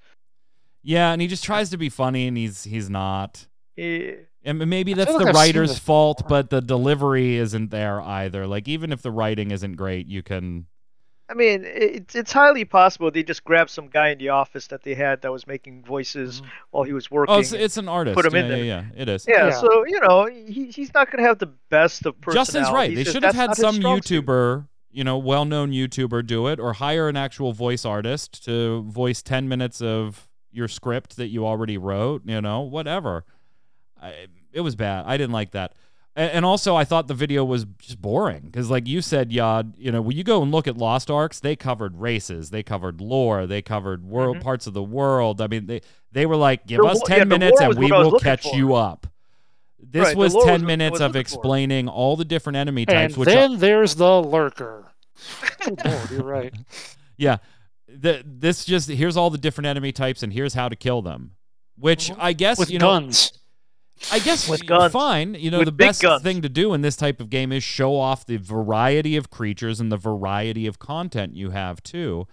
Yeah, and he just tries to be funny, and he's he's not. Eh, And maybe that's the like writer's fault, but the delivery isn't there either. Like even if the writing isn't great, you can. I mean, it's it's highly possible they just grabbed some guy in the office that they had that was making voices Mhm. while he was working. Oh, it's, it's an artist. put him yeah, in yeah, there. yeah, it is. yeah, Yeah. so you know, he, he's not gonna have the best of personality. Justin's right. They should have had some strong suit. YouTuber, you know, well-known YouTuber do it, or hire an actual voice artist to voice ten minutes of your script that you already wrote. You know, whatever. I, it was bad. I didn't like that. And, and also, I thought the video was just boring because, like you said, Yad, you know, when you go and look at Lost Ark's, they covered races, they covered lore, they covered world Mhm. parts of the world. I mean, they they were like, give The us ten yeah, minutes and we what I was will catch for. you up. This Right, was lore was ten minutes was of looking for. explaining all the different enemy types, And which then there's the lurker. oh, Lord, you're right. Yeah. The, this just here's all the different enemy types and here's how to kill them. Which uh-huh. I guess With you know guns. I guess With guns. fine. You know With the best guns. thing to do in this type of game is show off the variety of creatures and the variety of content you have too.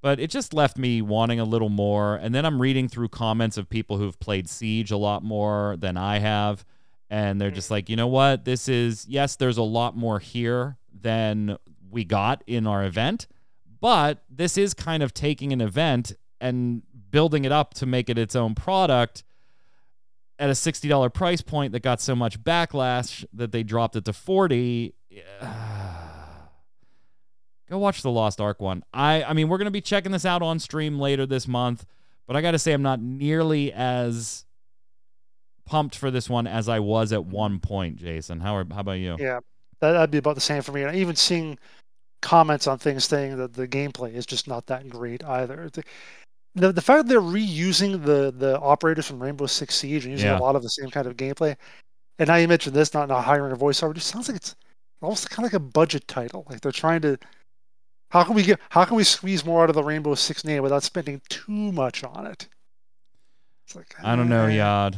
But it just left me wanting a little more. And then I'm reading through comments of people who've played Siege a lot more than I have. And they're just hmm. like, you know what? This is, yes, there's a lot more here than we got in our event. But this is kind of taking an event and building it up to make it its own product at a $60 price point that got so much backlash that they dropped it to 40 go watch the lost ark one. I i mean we're going to be checking this out on stream later this month but i got to say i'm not nearly as pumped for this one as i was at one point jason. How, are, how about you? Yeah, that, that'd be about the same for me. And even seeing comments on things saying that the gameplay is just not that great either. The, the, the fact that they're reusing the the operators from Rainbow Six Siege and using Yeah. a lot of the same kind of gameplay, and now you mentioned this, not not hiring a voiceover, just sounds like it's almost kind of like a budget title. Like they're trying to. How can we get? How can we squeeze more out of the Rainbow Six name without spending too much on it? It's like i don't know eh. yad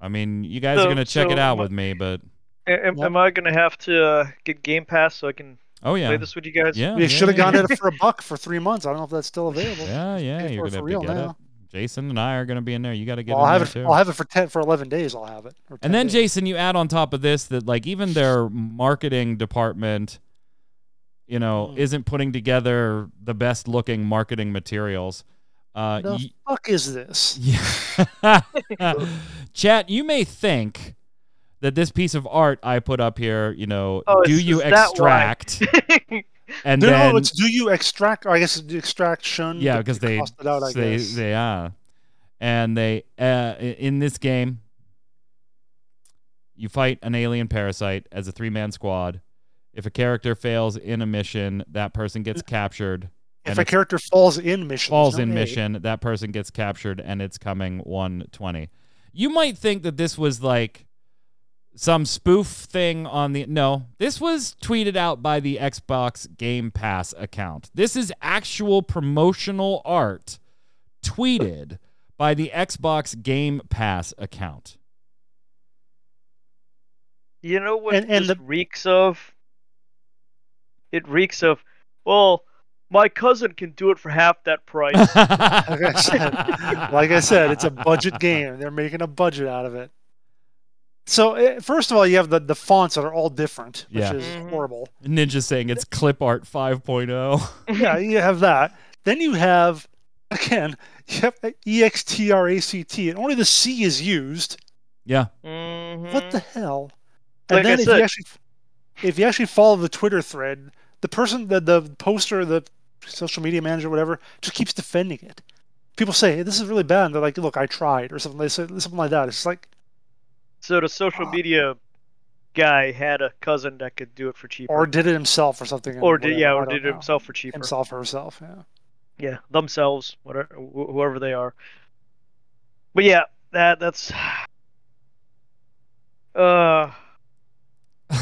i mean you guys are going to check it out my- with me but Am, Yep. am I gonna have to uh, get Game Pass so I can oh yeah play this with you guys? yeah We yeah, should have yeah. gone at it for a buck for three months. I don't know if that's still available. yeah yeah you're for going to for have to get now. it jason and i are going to be in there you got to get Well, I'll have it. too I'll have it for ten for eleven days. I'll have it. And then days. Jason, you add on top of this that like even their marketing department, you know, Mm. isn't putting together the best looking marketing materials. Uh, the y- fuck is this? yeah. Chat, you may think that this piece of art I put up here, you know, Oh, do you is that why? extract and no, then no, it's do you extract? Or I guess extraction. yeah, because they cost it out. I they guess. they are, and they uh, in this game, you fight an alien parasite as a three man squad. If a character fails in a mission, that person gets captured. if a it's- character falls in mission, falls no in A. mission, that person gets captured, and it's coming 120. You might think that this was like some spoof thing on the no this was tweeted out by the xbox game pass account this is actual promotional art tweeted by the xbox game pass account You know what And- and this the- reeks of? It reeks of, well, my cousin can do it for half that price. Like I said, like I said, it's a budget game. They're making a budget out of it. So eh, first of all, you have the, the fonts that are all different, which Yeah. is Mhm. horrible. ninja saying it's clip art oh. 5.0 Yeah, you have that. Then you have again, you have E EXTRACT, and only the C is used. yeah Mhm. What the hell? Like And then if you actually if you actually follow the Twitter thread, the person the the poster, the social media manager, whatever, just keeps defending it. People say, hey, this is really bad, and they're like, look, I tried, or something. They say something like that. It's like, So the social media guy had a cousin that could do it for cheaper. or did it himself or something. Or did whatever, yeah, I or don't did it know. himself for cheaper. himself or herself. Yeah. Yeah, themselves, whatever, wh- whoever they are. But yeah, that that's. Uh,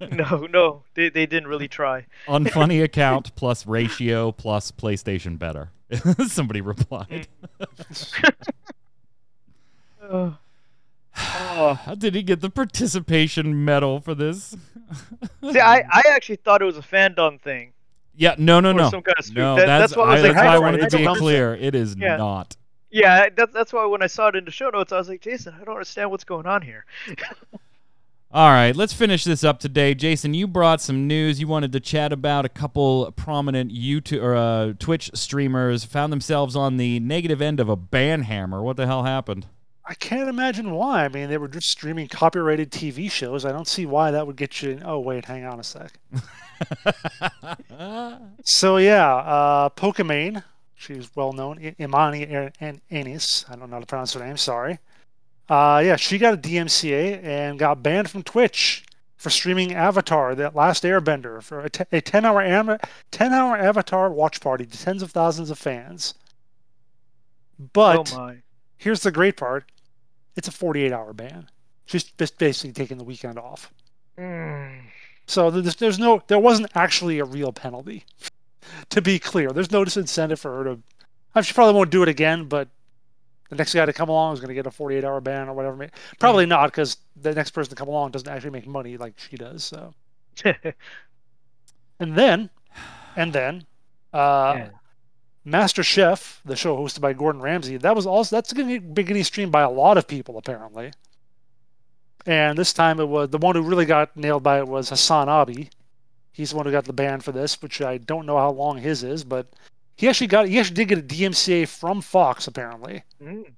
no, no, they they didn't really try. unfunny account plus ratio plus playstation better somebody replied Uh, oh. How did he get the participation medal for this See, I, I actually thought it was a fandom thing. Yeah, no, no, no. some kind of no, That- that's, that's what I was I, like, why I wanted to be clear. It is Yeah. not. Yeah, that, that's why when I saw it in the show notes, I was like, Jason, I don't understand what's going on here. All right, let's finish this up today. Jason, you brought some news. You wanted to chat about a couple prominent YouTube or uh, Twitch streamers found themselves on the negative end of a ban hammer. What the hell happened? I can't imagine why. I mean, they were just streaming copyrighted TV shows. I don't see why that would get you. Oh wait, hang on a sec. So yeah, uh, Pokimane, she's well known. I- Imane A- and Anys, I don't know how to pronounce her name. Sorry. Uh, yeah, she got a DMCA and got banned from Twitch for streaming Avatar, that last Airbender, for a, 10-hour am- 10-hour Avatar watch party to tens of thousands of fans. But oh my. here's the great part: it's a 48-hour ban. She's just basically taking the weekend off. Mm. So there's, there's no, there wasn't actually a real penalty. To be clear, there's no disincentive for her to. I she probably won't do it again, but the next guy to come along is going to get a 48 hour ban or whatever. Probably not, because the next person to come along doesn't actually make money like she does. So, and then, and then, uh, Yeah. Master Chef, the show hosted by Gordon Ramsay, that was also that's going to be getting streamed by a lot of people apparently. And this time it was the one who really got nailed by it was HasanAbi. He's the one who got the ban for this, which I don't know how long his is, but he actually got he actually did get a DMCA from Fox apparently. Mm.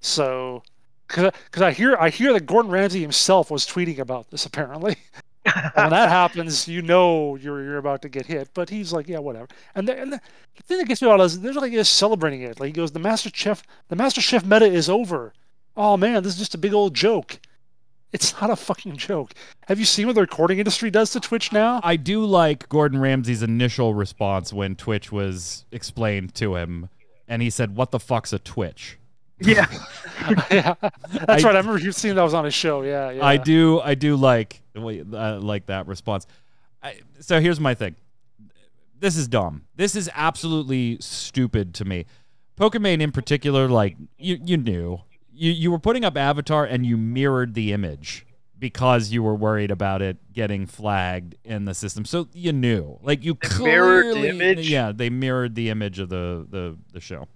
So, because I hear I hear that Gordon Ramsay himself was tweeting about this apparently. When that happens, you know you're you're about to get hit. But he's like, yeah, whatever. And the, and the, thing that gets me out is they're like just celebrating it. Like he goes, the Master Chef, the Master Chef meta is over. Oh man, this is just a big old joke. It's not a fucking joke. Have you seen what the recording industry does to Twitch now? I do like Gordon Ramsay's initial response when Twitch was explained to him, and he said, "What the fuck's a Twitch?" Yeah. yeah, that's I- right. I remember you seeing that was on his show. Yeah, yeah. I do. I do like the way- uh, like that response. I, so here's my thing. This is dumb. This is absolutely stupid to me. Pokimane in particular, like you, you knew you you were putting up Avatar and you mirrored the image because you were worried about it getting flagged in the system. So you knew, like you They mirrored the clearly, image? Yeah, they mirrored the image of the the the show.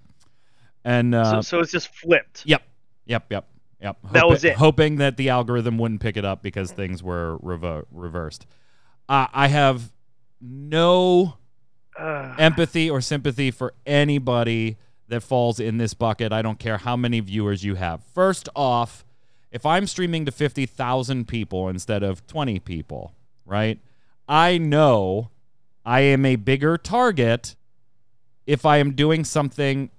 And uh, so, so it's just flipped. Yep. Yep. Yep. Yep. That was it. Hoping that the algorithm wouldn't pick it up because things were revo- reversed. Uh, I have no Uh, empathy or sympathy for anybody that falls in this bucket. I don't care how many viewers you have. First off, if I'm streaming to 50,000 people instead of 20 people, right? I know I am a bigger target if I am doing something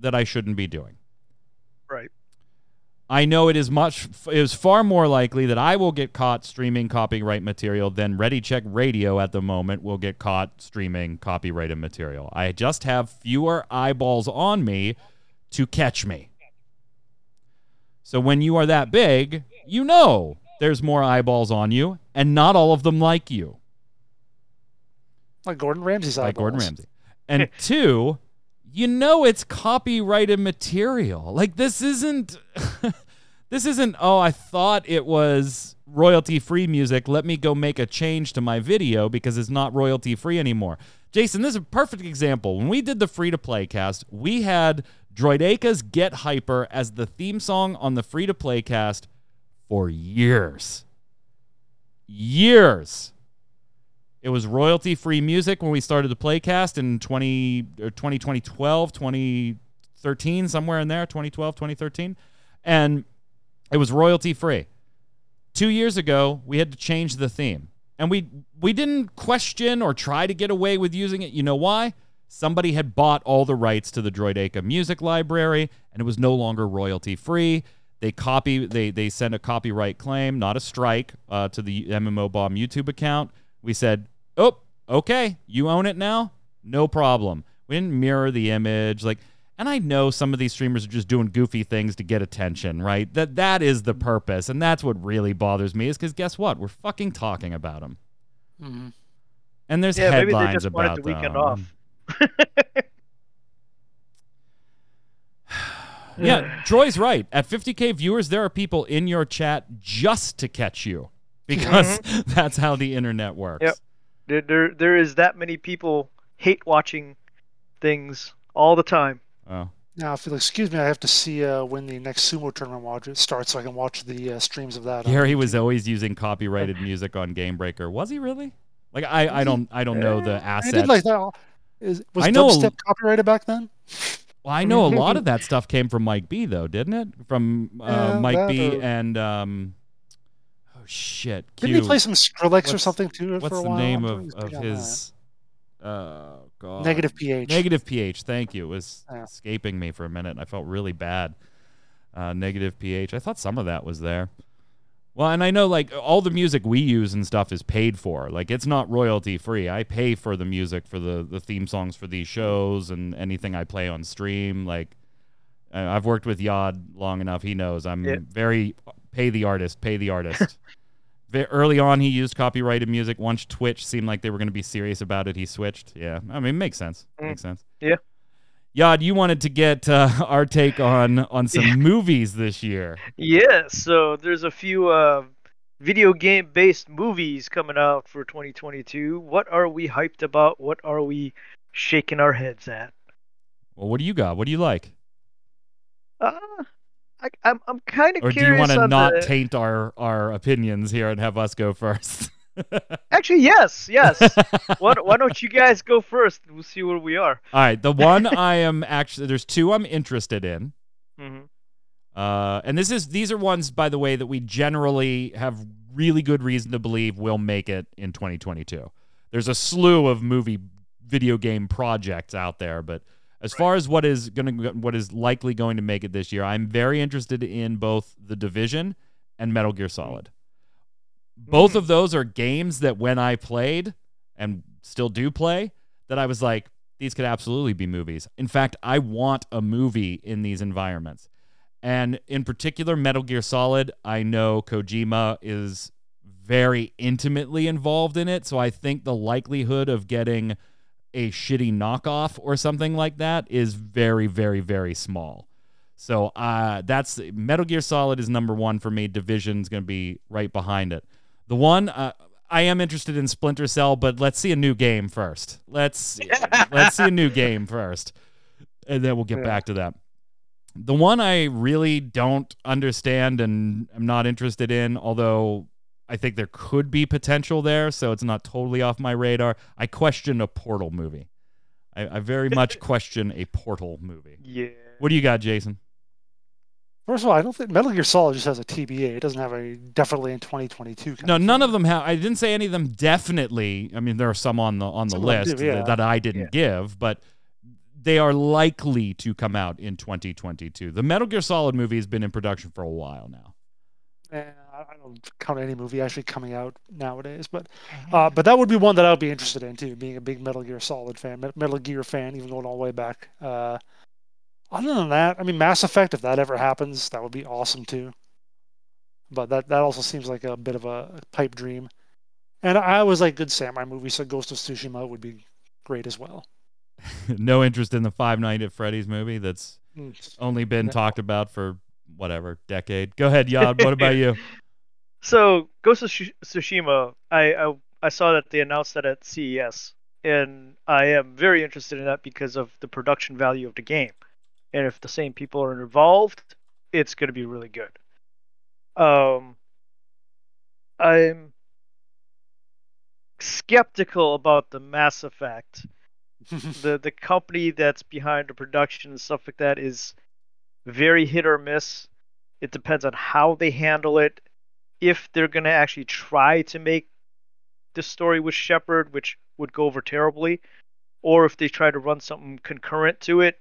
that I shouldn't be doing. right. I know it is much it is far more likely that I will get caught streaming copyright material than Ready Check Radio at the moment will get caught streaming copyrighted material. I just have fewer eyeballs on me to catch me. So when you are that big, you know there's more eyeballs on you, and not all of them like you, Like Gordon Ramsay's eyeballs. like Gordon. Ramsay. And two, you know it's copyrighted material. Like this isn't this isn't oh I thought it was royalty free music. Let me go make a change to my video because it's not royalty free anymore. Jason, this is a perfect example. When we did the free to play cast, we had Droideka's Get Hyper as the theme song on the free to play cast for years. Years. It was royalty free music when we started the playcast in 20 or 20, 2012, 2013, somewhere in there, 2012, 2013. And it was royalty free. Two years ago, we had to change the theme. And we we didn't question or try to get away with using it. You know why? Somebody had bought all the rights to the Droideka music library, and it was no longer royalty free. They copy they they sent a copyright claim, not a strike, uh, to the MMO Bomb YouTube account. We said, "Oh, okay, you own it now, no problem." We didn't mirror the image, like, and I know some of these streamers are just doing goofy things to get attention, right? That that is the purpose, and that's what really bothers me. Is because guess what? We're fucking talking about them, Mhm. and there's Yeah, maybe headlines just wanted about the weekend them. off. Yeah, Troy's right. At 50k viewers, there are people in your chat just to catch you because that's how the internet works. Yep. There, there, there is that many people hate watching things all the time. Oh. Now, if you'll excuse me, I have to see uh, when the next sumo tournament watch starts so I can watch the uh, streams of that. on Gary was always using copyrighted music on Game Breaker. Was he really? Like I, I don't I don't know the assets. I did like that. Is, was I know a- dubstep copyrighted back then? Well, I know a lot of that stuff came from Mike B though, didn't it? From uh, Yeah, Mike B or- and um shit. Didn't he play some Skrillex or something too What's for a the name of, of his uh god. negative pH? Negative pH. Thank you. It was Yeah. escaping me for a minute. I felt really bad. Uh, negative pH. I thought some of that was there. Well, and I know like all the music we use and stuff is paid for. Like it's not royalty free. I pay for the music for the the theme songs for these shows and anything I play on stream. Like I've worked with Yod long enough. He knows I'm Yeah. very pay the artist, pay the artist. Early on, he used copyrighted music. Once Twitch seemed like they were going to be serious about it, he switched. Yeah, I mean, makes sense. Mm. Makes sense. Yeah. Yad, you wanted to get uh, our take on on some movies this year. Yeah, so there's a few uh, video game based movies coming out for 2022. What are we hyped about? What are we shaking our heads at? Well, what do you got? What do you like? Uh, I, I'm I'm kind of curious. Or do you want to not the... taint our our opinions here and have us go first? Actually, yes, yes. why, why don't you guys go first? We'll see where we are. All right, the one I am actually there's two I'm interested in. hmm Uh, and this is these are ones, by the way, that we generally have really good reason to believe will make it in 2022. There's a slew of movie video game projects out there, but as far as what is going to what is likely going to make it this year, I'm very interested in both The Division and Metal Gear mm-hmm. Solid. Both mm-hmm. of those are games that when I played and still do play, that I was like, these could absolutely be movies. In fact, I want a movie in these environments. And in particular, Metal Gear Solid, I know Kojima is very intimately involved in it. So I think the likelihood of getting a shitty knockoff or something like that is very, very, very small. So uh, that's Metal Gear Solid is number one for me. Division's going to be right behind it. The one uh, I am interested in Splinter Cell, but let's see a new game first. Let's let's see a new game first, and then we'll get Yeah. back to that. The one I really don't understand and I'm not interested in, although I think there could be potential there, so it's not totally off my radar. I question a Portal movie. I, I very much question a Portal movie. Yeah. What do you got, Jason? First of all, I don't think Metal Gear Solid just has a TBA. It doesn't have a definitely in 2022. kind No, of none thing. of them have. I didn't say any of them definitely. I mean, there are some on the on the Some of them list do, yeah. that, that I didn't give, but they are likely to come out in 2022. The Metal Gear Solid movie has been in production for a while now. Eh, I I don't count any movie actually coming out nowadays, but uh, but that would be one that I would be interested in too. Being a big Metal Gear Solid fan, Metal Gear fan, even going all the way back. Uh, Other than that, I mean, Mass Effect, if that ever happens, that would be awesome too. But that that also seems like a bit of a pipe dream. And I always like good samurai movies, so Ghost of Tsushima would be great as well. no interest in the Five Nights at Freddy's movie that's Mm. only been No. talked about for whatever decade. Go ahead, Yad. What about you? So Ghost of Tsushima, I, I I saw that they announced that at CES, and I am very interested in that because of the production value of the game, and if the same people are involved, it's going to be really good. Um, I'm skeptical about the Mass Effect. the The company that's behind the production and stuff like that is very hit or miss. It depends on how they handle it if they're going to actually try to make the story with Shepard, which would go over terribly, or if they try to run something concurrent to it,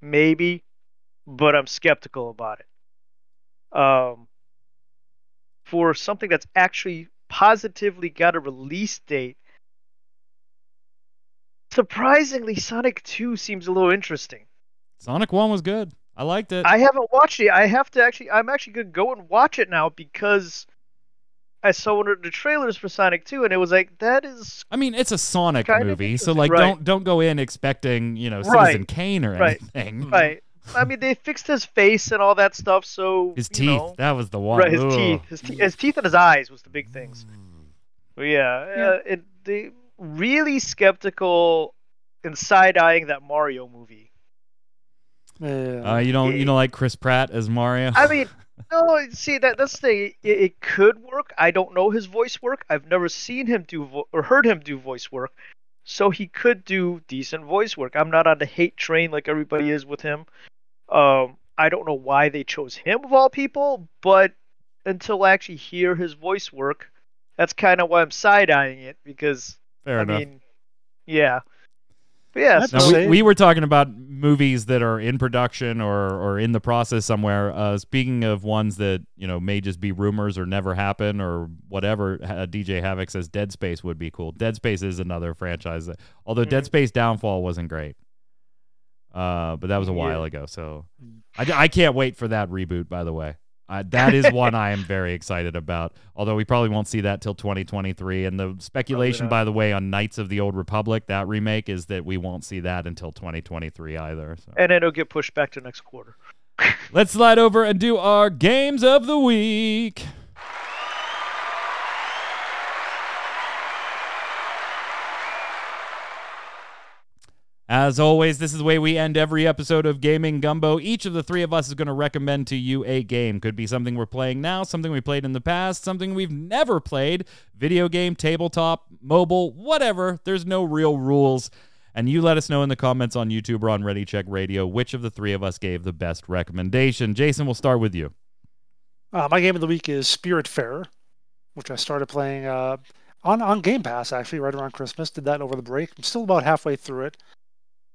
maybe, but I'm skeptical about it. Um, for something that's actually positively got a release date, surprisingly, Sonic 2 seems a little interesting. Sonic One was good. I liked it. I haven't watched it. I have to actually. I'm actually gonna go and watch it now because I saw one of the trailers for Sonic 2, and it was like that is I mean, it's a Sonic movie, so like, Right. don't don't go in expecting you know Right. Citizen Kane or Right. anything. right. I mean, they fixed his face and all that stuff, so His you teeth. know- That was the one. right? His Ugh. teeth, his, te- his teeth and his eyes was the big things. Mm. But yeah, Uh, it, they really skeptical and side eyeing that Mario movie. Yeah. Uh, you don't you don't like Chris Pratt as Mario? I mean, no, see that that's the thing. It, it could work. I don't know his voice work. I've never seen him do vo- or heard him do voice work, so he could do decent voice work. I'm not on the hate train like everybody is with him. Um, I don't know why they chose him of all people, but until I actually hear his voice work, that's kind of why I'm side eyeing it because Fair I enough. mean, yeah, but yeah. Now, so- we, we were talking about movies that are in production or, or in the process somewhere. Uh, speaking of ones that you know may just be rumors or never happen or whatever, uh, DJ Havoc says Dead Space would be cool. Dead Space is another franchise, that, although Dead Mhm. Space Downfall wasn't great. Uh, but that was a Yeah. while ago, so I, I can't wait for that reboot. By the way, uh, that is one I am very excited about. Although we probably won't see that till 2023. And the speculation, by the way, on Knights of the Old Republic, that remake, is that we won't see that until 2023 either. So and it'll get pushed back to next quarter. let's slide over and do our games of the week. As always, this is the way we end every episode of Gaming Gumbo. Each of the three of us is going to recommend to you a game. Could be something we're playing now, something we played in the past, something we've never played, video game, tabletop, mobile, whatever. There's no real rules. And you let us know in the comments on YouTube or on Ready Check Radio which of the three of us gave the best recommendation. Jason, we'll start with you. Uh, my game of the week is Spiritfarer, which I started playing uh, on on Game Pass actually right around Christmas. Did that over the break. I'm still about halfway through it.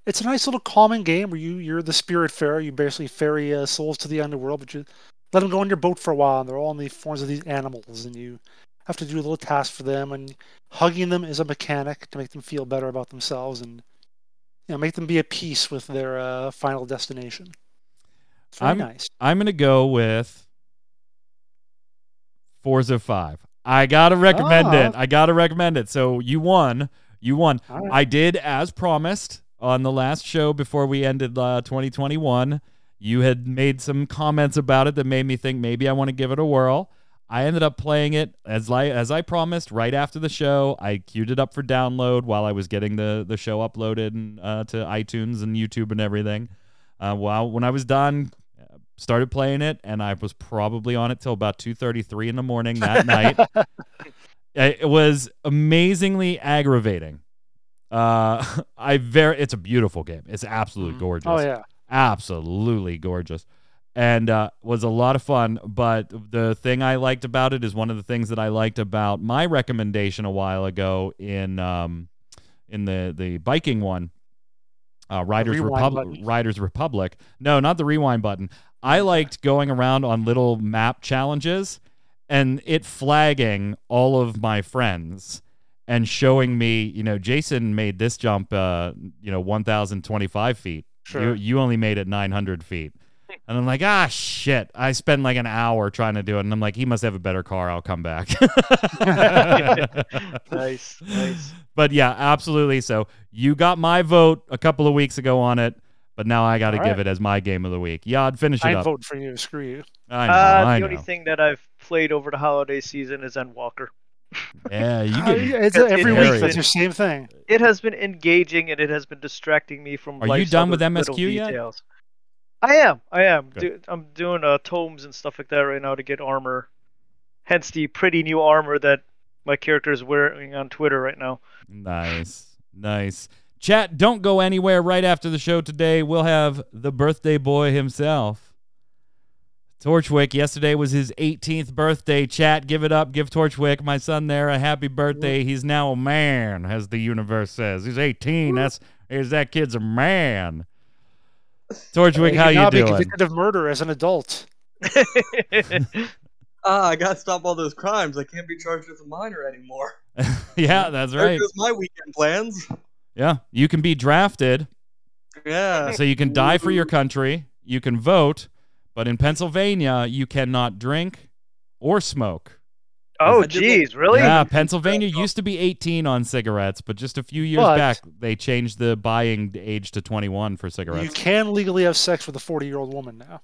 It's a nice little calming game where you you're the Spiritfarer. You basically ferry uh, souls to the underworld, but you let them go on your boat for a while, and they're all in the forms of these animals, and you have to do a little task for them, and hugging them is a mechanic to make them feel better about themselves and you know make them be at peace with their uh, final destination. I'm- nice. I'm going to go with Forza 5. I got to recommend Ah. it. I got to recommend it. So you won. You won. Right. I did as promised on the last show before we ended uh, 2021. You had made some comments about it that made me think maybe I want to give it a whirl. I ended up playing it as li- as I promised right after the show. I queued it up for download while I was getting the the show uploaded and, uh, to iTunes and YouTube and everything. Uh, well, when I was done, uh, started playing it, and I was probably on it till about two thirty three in the morning that night. It was amazingly aggravating. Uh, I very it's a beautiful game. It's absolutely Mhm. gorgeous. Oh yeah. absolutely gorgeous, and uh, was a lot of fun. But the thing I liked about it is one of the things that I liked about my recommendation a while ago in um, in the the biking one, uh, Riders Republic. button. Riders Republic. No, not the rewind button. I liked going around on little map challenges and it flagging all of my friends and showing me, you know, Jason made this jump, uh, you know, 1,025 feet Sure. You you only made it 900 feet. And I'm like, ah, shit. I spent like an hour trying to do it. And I'm like, he must have a better car. I'll come back. Nice, nice. But yeah, absolutely. So you got my vote a couple of weeks ago on it, but now I got to give right. it as my game of the week. Yad, finish it I'd up. vote for you. Screw you. I know. Uh, I the know. only thing that I've played over the holiday season is Endwalker. Yeah, you Uh, get. yeah, it's That's every very- week. That's the same thing. It has been engaging and it has been distracting me from. Are you done with MSQ yet? details. I am. I am. Do, I'm doing uh, tomes and stuff like that right now to get armor. Hence the pretty new armor that my character is wearing on Twitter right now. Nice. Nice. Chat, don't go anywhere right after the show today. We'll have the birthday boy himself. Torchwick, yesterday was his 18th birthday. Chat, give it up. Give Torchwick, my son there, a happy birthday. He's now a man, as the universe says. He's 18. That's is that kid's a man. Torchwick, He how could you now be doing? convicted of murder as an adult. Ah, I gotta stop all those crimes. I can't be charged as a minor anymore. yeah, that's right. goes my weekend plans. Yeah, you can be drafted. Yeah. So you can die for your country, you can vote, but in Pennsylvania, you cannot drink or smoke. oh, I did jeez, really? Yeah, Pennsylvania used to be 18 on cigarettes, but just a few years But- back, they changed the buying age to 21 for cigarettes. You can legally have sex with a 40 year old woman now.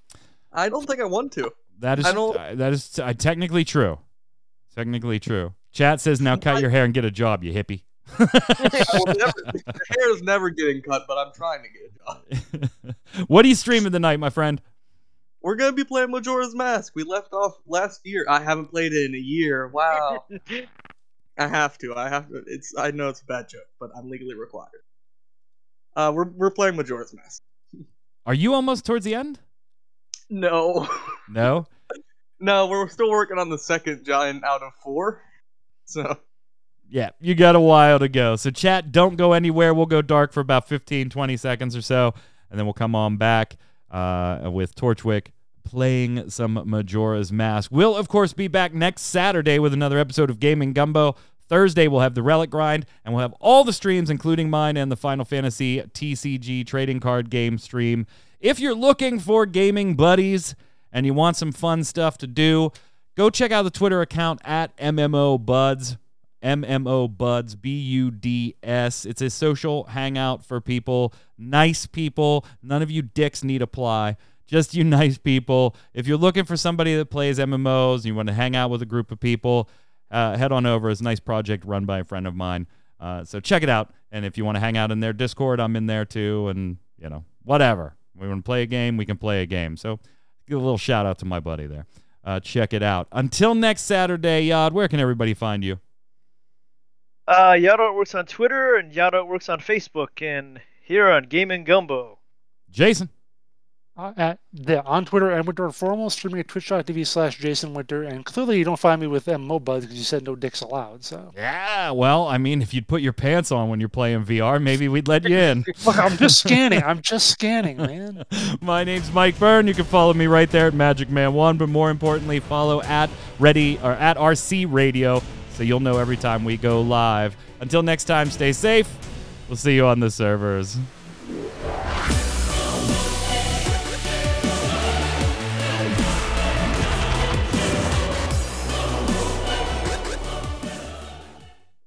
I don't think I want to. That is I don't- uh, that is uh, technically true. Technically true. Chat says now cut your hair and get a job, you hippie. I will never, the hair is never getting cut, but I'm trying to get a job. what are you streaming tonight, my friend? We're gonna be playing Majora's Mask. We left off last year. I haven't played it in a year. Wow. I have to. I have to. It's. I know it's a bad joke, but I'm legally required. Uh, we're we're playing Majora's Mask. Are you almost towards the end? No, No. no, we're still working on the second giant out of four. So Yeah, you got a while to go. So, chat, don't go anywhere. We'll go dark for about 15, 20 seconds or so, and then we'll come on back uh, with Torchwick playing some Majora's Mask. We'll, of course, be back next Saturday with another episode of Gaming Gumbo. Thursday, we'll have the Relic Grind, and we'll have all the streams, including mine and the Final Fantasy TCG trading card game stream. If you're looking for gaming buddies and you want some fun stuff to do, go check out the Twitter account at MMO Buds. MMO Buds, B U D S. It's a social hangout for people, nice people. None of you dicks need apply. Just you nice people. If you're looking for somebody that plays MMOs and you want to hang out with a group of people, uh, head on over. It's a nice project run by a friend of mine. Uh, so check it out. And if you want to hang out in their Discord, I'm in there too. And, you know, whatever. We want to play a game, we can play a game. So give a little shout out to my buddy there. Uh, check it out. Until next Saturday, Yad, where can everybody find you? Uh, Yado works on Twitter and Yado works on Facebook and here on Gaming Gumbo. Jason. Uh, at the on Twitter and Winter Formal, streaming at twitch.tv slash Jason Winter. And clearly, you don't find me with MMO Buds because you said no dicks allowed. So Yeah, well, I mean, if you'd put your pants on when you're playing VR, maybe we'd let you in. look, I'm just scanning. I'm just scanning, man. My name's Mike Byrne. You can follow me right there at Magic Man One, but more importantly, follow at Ready or at RC Radio so you'll know every time we go live. Until next time, stay safe. We'll see you on the servers.